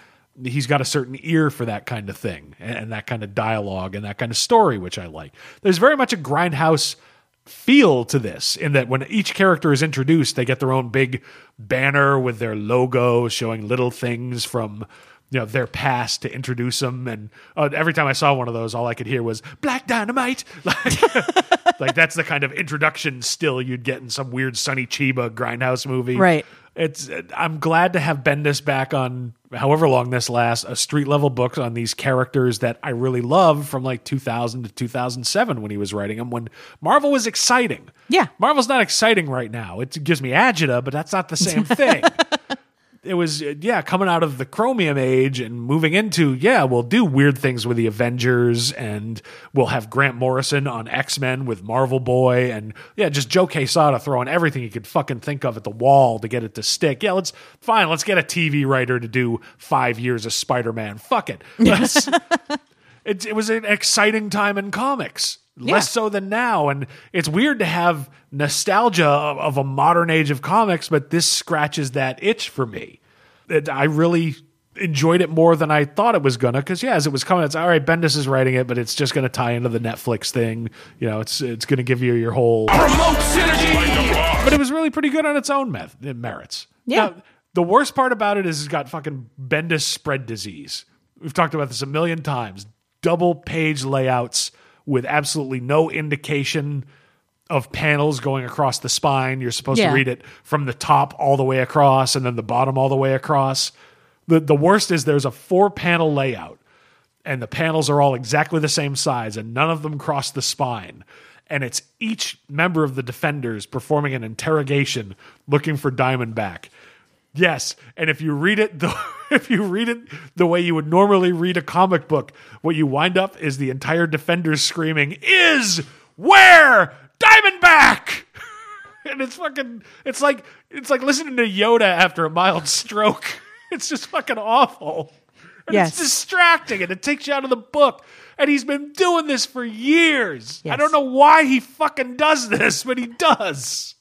He's got a certain ear for that kind of thing and, and that kind of dialogue and that kind of story, which I like. There's very much a grindhouse feel to this in that when each character is introduced, they get their own big banner with their logo showing little things from you know their past to introduce them and uh, every time i saw one of those all i could hear was black dynamite [LAUGHS] like, [LAUGHS] like that's the kind of introduction still you'd get in some weird sonny chiba grindhouse movie Right. it's i'm glad to have bendis back on however long this lasts a street level book on these characters that i really love from like 2000 to 2007 when he was writing them when marvel was exciting. Yeah. marvel's not exciting right now. It gives me agita but that's not the same [LAUGHS] thing it was yeah coming out of the chromium age and moving into yeah we'll do weird things with the avengers and we'll have grant morrison on x-men with marvel boy and yeah just joe quesada throwing everything he could fucking think of at the wall to get it to stick. Yeah let's fine let's get a tv writer to do five years of spider-man. Fuck it. [LAUGHS] It, it was an exciting time in comics less so than now and it's weird to have nostalgia of, of a modern age of comics but this scratches that itch for me it, i really enjoyed it more than i thought it was gonna because yeah as it was coming it's all right bendis is writing it but it's just gonna tie into the netflix thing you know it's it's gonna give you your whole but it was really pretty good on its own meth- merits Yeah. Now, the worst part about it is it's got fucking Bendis spread disease. We've talked about this a million times. Double page layouts with absolutely no indication of panels going across the spine. You're supposed Yeah. to read it from the top all the way across and then the bottom all the way across. The the worst is there's a four panel layout and the panels are all exactly the same size and none of them cross the spine and it's each member of the defenders performing an interrogation looking for diamondback yes and if you read it the [LAUGHS] if you read it the way you would normally read a comic book what you wind up is the entire defenders screaming is where diamondback [LAUGHS] and it's fucking it's like it's like listening to yoda after a mild stroke [LAUGHS] it's just fucking awful and Yes. it's distracting and it takes you out of the book. And he's been doing this for years. I don't know why he fucking does this, but he does.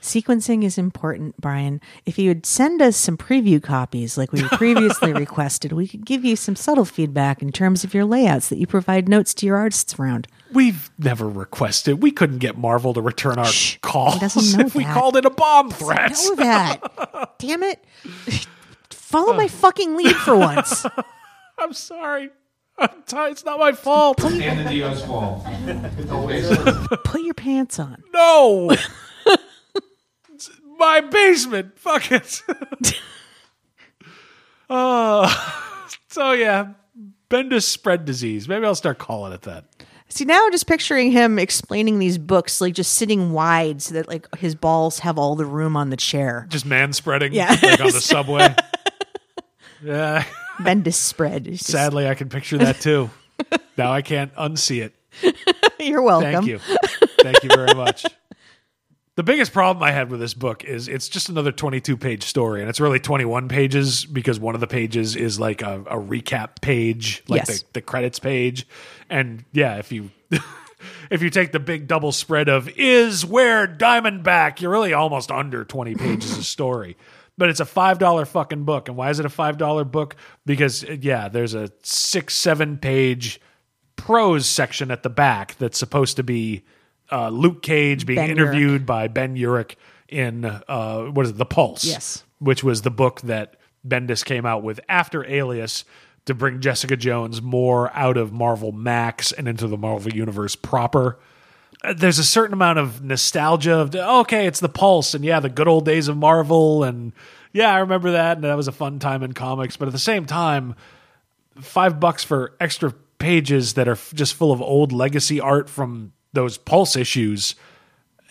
Sequencing is important, Brian. If you would send us some preview copies like we [LAUGHS] previously requested, we could give you some subtle feedback in terms of your layouts that you provide notes to your artists around. We've never requested. We couldn't get Marvel to return our Shh, calls he doesn't know [LAUGHS] if we called it a bomb threat. Know that. [LAUGHS] Damn it. Follow my fucking lead for once. I'm sorry. I'm t- it's not my fault. And the Dio's fault. Put your pants on. No. My basement. Fuck it. [LAUGHS] uh, [LAUGHS] so yeah, Bendis spread disease. Maybe I'll start calling it that. See, now I'm just picturing him explaining these books, like just sitting wide so that like his balls have all the room on the chair. Just man spreading Yeah. like on the [LAUGHS] subway. yeah. Bendis spread. Just- Sadly, I can picture that too. now I can't unsee it. You're welcome. Thank you. Thank you very much. The biggest problem I had with this book is it's just another 22 page story, and it's really 21 pages because one of the pages is like a, a recap page, like Yes. the, the credits page. And yeah, if you. [LAUGHS] If you take the big double spread of is where Diamondback, you're really almost under 20 pages of story. But it's a $5 fucking book. And why is it a $5 book? Because, uh, yeah, there's a six, seven page prose section at the back that's supposed to be uh, Luke Cage being Ben interviewed by Ben Urich in uh, what is it, The Pulse? Yes. which was the book that Bendis came out with after Alias to bring Jessica Jones more out of Marvel Max and into the Marvel Universe proper. Uh, There's a certain amount of nostalgia of okay, it's the Pulse and yeah, the good old days of Marvel and yeah, I remember that and that was a fun time in comics. But at the same time, five bucks for extra pages that are just full of old legacy art from those Pulse issues.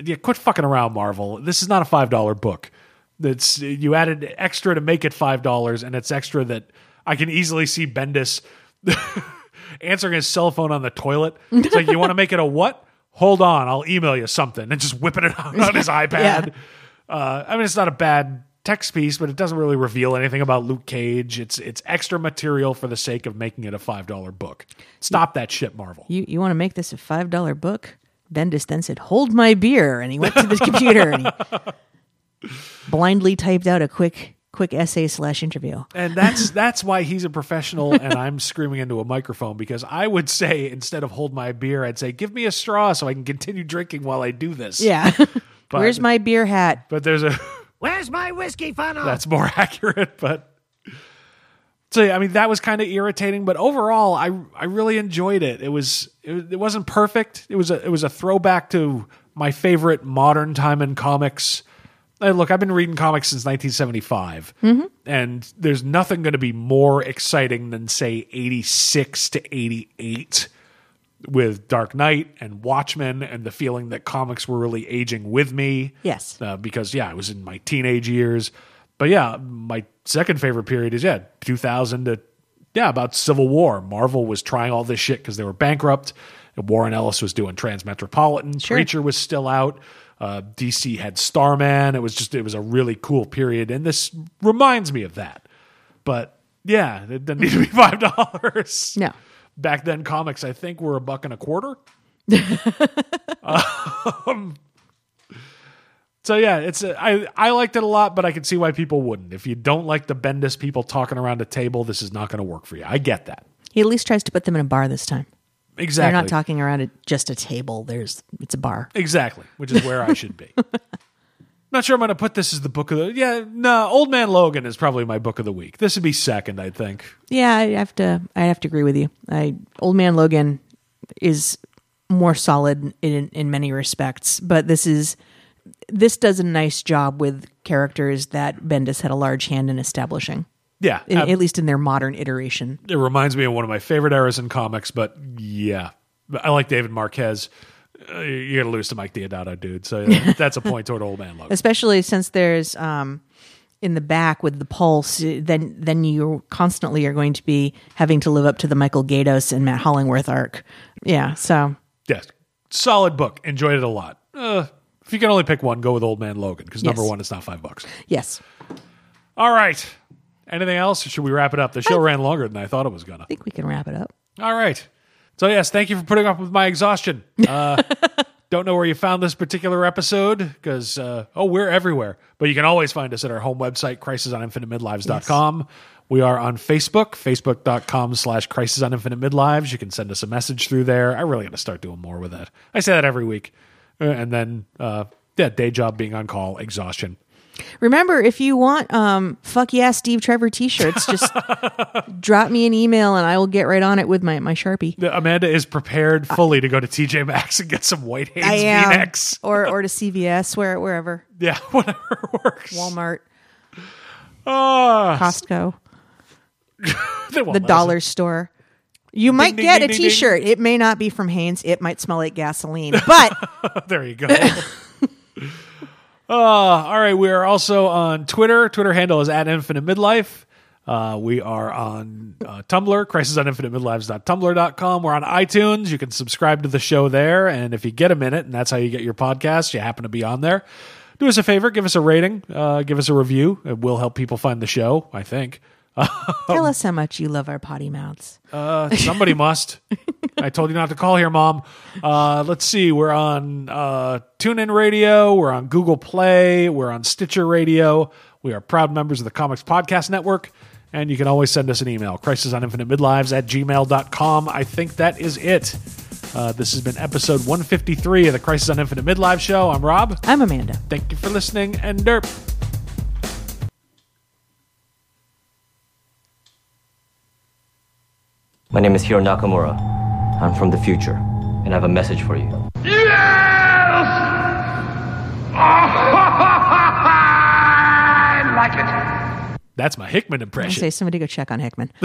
Yeah, quit fucking around, Marvel. This is not a five dollar book. That's you added extra to make it five dollars, and it's extra that I can easily see Bendis [LAUGHS] answering his cell phone on the toilet. It's like you want to make it a what? hold on, I'll email you something, and just whipping it out on his [LAUGHS] iPad. Uh, I mean, it's not a bad text piece, but it doesn't really reveal anything about Luke Cage. It's it's extra material for the sake of making it a five dollar book. Stop that shit, Marvel. You you want to make this a five dollar book? Bendis then said, "Hold my beer," and he went to the computer and he [LAUGHS] blindly typed out a quick quick essay slash interview. And that's that's why he's a professional and I'm screaming into a microphone because I would say instead of hold my beer, I'd say give me a straw so I can continue drinking while I do this. Yeah. [LAUGHS] But- Where's my beer hat? But there's a Where's my whiskey funnel? that's more [LAUGHS] accurate, but so yeah, I mean that was kind of irritating, but overall I I really enjoyed it. It was it, it wasn't perfect. It was a it was a throwback to my favorite modern time in comics. Uh, look, I've been reading comics since 1975, and there's nothing going to be more exciting than say 86 to 88 with Dark Knight and Watchmen, and the feeling that comics were really aging with me Yes. uh, because yeah, I was in my teenage years. But yeah, my second favorite period is yeah, 2000 to yeah, about Civil War. Marvel was trying all this shit because they were bankrupt. And Warren Ellis was doing Transmetropolitan. Sure. Preacher was still out. Uh, DC had Starman. It was just it was a really cool period, and this reminds me of that. But yeah, it doesn't need to be [LAUGHS] five dollars. No. Back then, comics I think were a buck and a quarter. [LAUGHS] um, so yeah, it's a, I I liked it a lot, but I can see why people wouldn't. If you don't like the Bendis people talking around a table, this is not going to work for you. I get that He at least tries to put them in a bar this time. exactly. They're not talking around at just a table. There's it's a bar. exactly, which is where I should be. [LAUGHS] Not sure I'm going to put this as the book of the yeah. No, Old Man Logan is probably my book of the week. This would be second, I think. Yeah, I have to. I have to agree with you. I Old Man Logan is more solid in in many respects, but this is this does a nice job with characters that Bendis had a large hand in establishing, Yeah, in, at least in their modern iteration. it reminds me of one of my favorite eras in comics. But yeah, I like David Marquez. Uh, you're gonna lose to Mike Deodato, dude. So [LAUGHS] that's a point toward Old Man Logan. especially since there's um in the back with the pulse then then you constantly are going to be having to live up to the michael gaydos and matt hollingsworth arc yeah so Yes, solid book. Enjoyed it a lot. Uh, if you can only pick one, go with Old Man Logan because number one is not five bucks. yes All right. Anything else? Should we wrap it up? The show ran longer than I thought it was gonna. i think we can wrap it up All right. So yes, thank you for putting up with my exhaustion. Uh, [LAUGHS] don't know where you found this particular episode because uh, oh, we're everywhere. But you can always find us at our home website, crisisoninfiniteMidlives.com. We are on Facebook, facebook.com slash crisis on infinite midlives. You can send us a message through there. I really got to start doing more with that. I say that every week. Uh, and then, uh, yeah, day job being on call, exhaustion. Remember if you want um fuck yeah steve trevor t-shirts just [LAUGHS] drop me an email and i will get right on it with my my sharpie Amanda is prepared fully to go to TJ Maxx and get some white i am V-necks. or or to cvs where wherever Yeah, [LAUGHS] whatever works. walmart Ah, costco [LAUGHS] they won't the let us- dollar store. You might ding, get ding, a ding, ding. T-shirt. It may not be from Hanes. It might smell like gasoline, but There you go. Uh, all right. We are also on Twitter. Twitter handle is at Infinite Midlife. Uh, we are on uh, Tumblr, crisisoninfiniteMidlives.tumblr.com. We're on iTunes. You can subscribe to the show there. And if you get a minute, and that's how you get your podcast, you happen to be on there, do us a favor, give us a rating, uh, give us a review. It will help people find the show, I think. [LAUGHS] tell us how much you love our potty mouths. Uh, somebody [LAUGHS] must. I told you not to call here, Mom. Uh, let's see. We're on uh, TuneIn Radio. We're on Google Play. We're on Stitcher Radio. We are proud members of the Comics Podcast Network. And you can always send us an email, crisis on infinite midlives at gmail.com. I think that is it. Uh, this has been episode 153 of the Crisis on Infinite Midlife show. I'm Rob. I'm Amanda. Thank you for listening and derp. My name is Hiro Nakamura. I'm from the future, and I have a message for you. Yes! [LAUGHS] I like it. That's my Hickman I impression. say somebody go check on Hickman. [LAUGHS]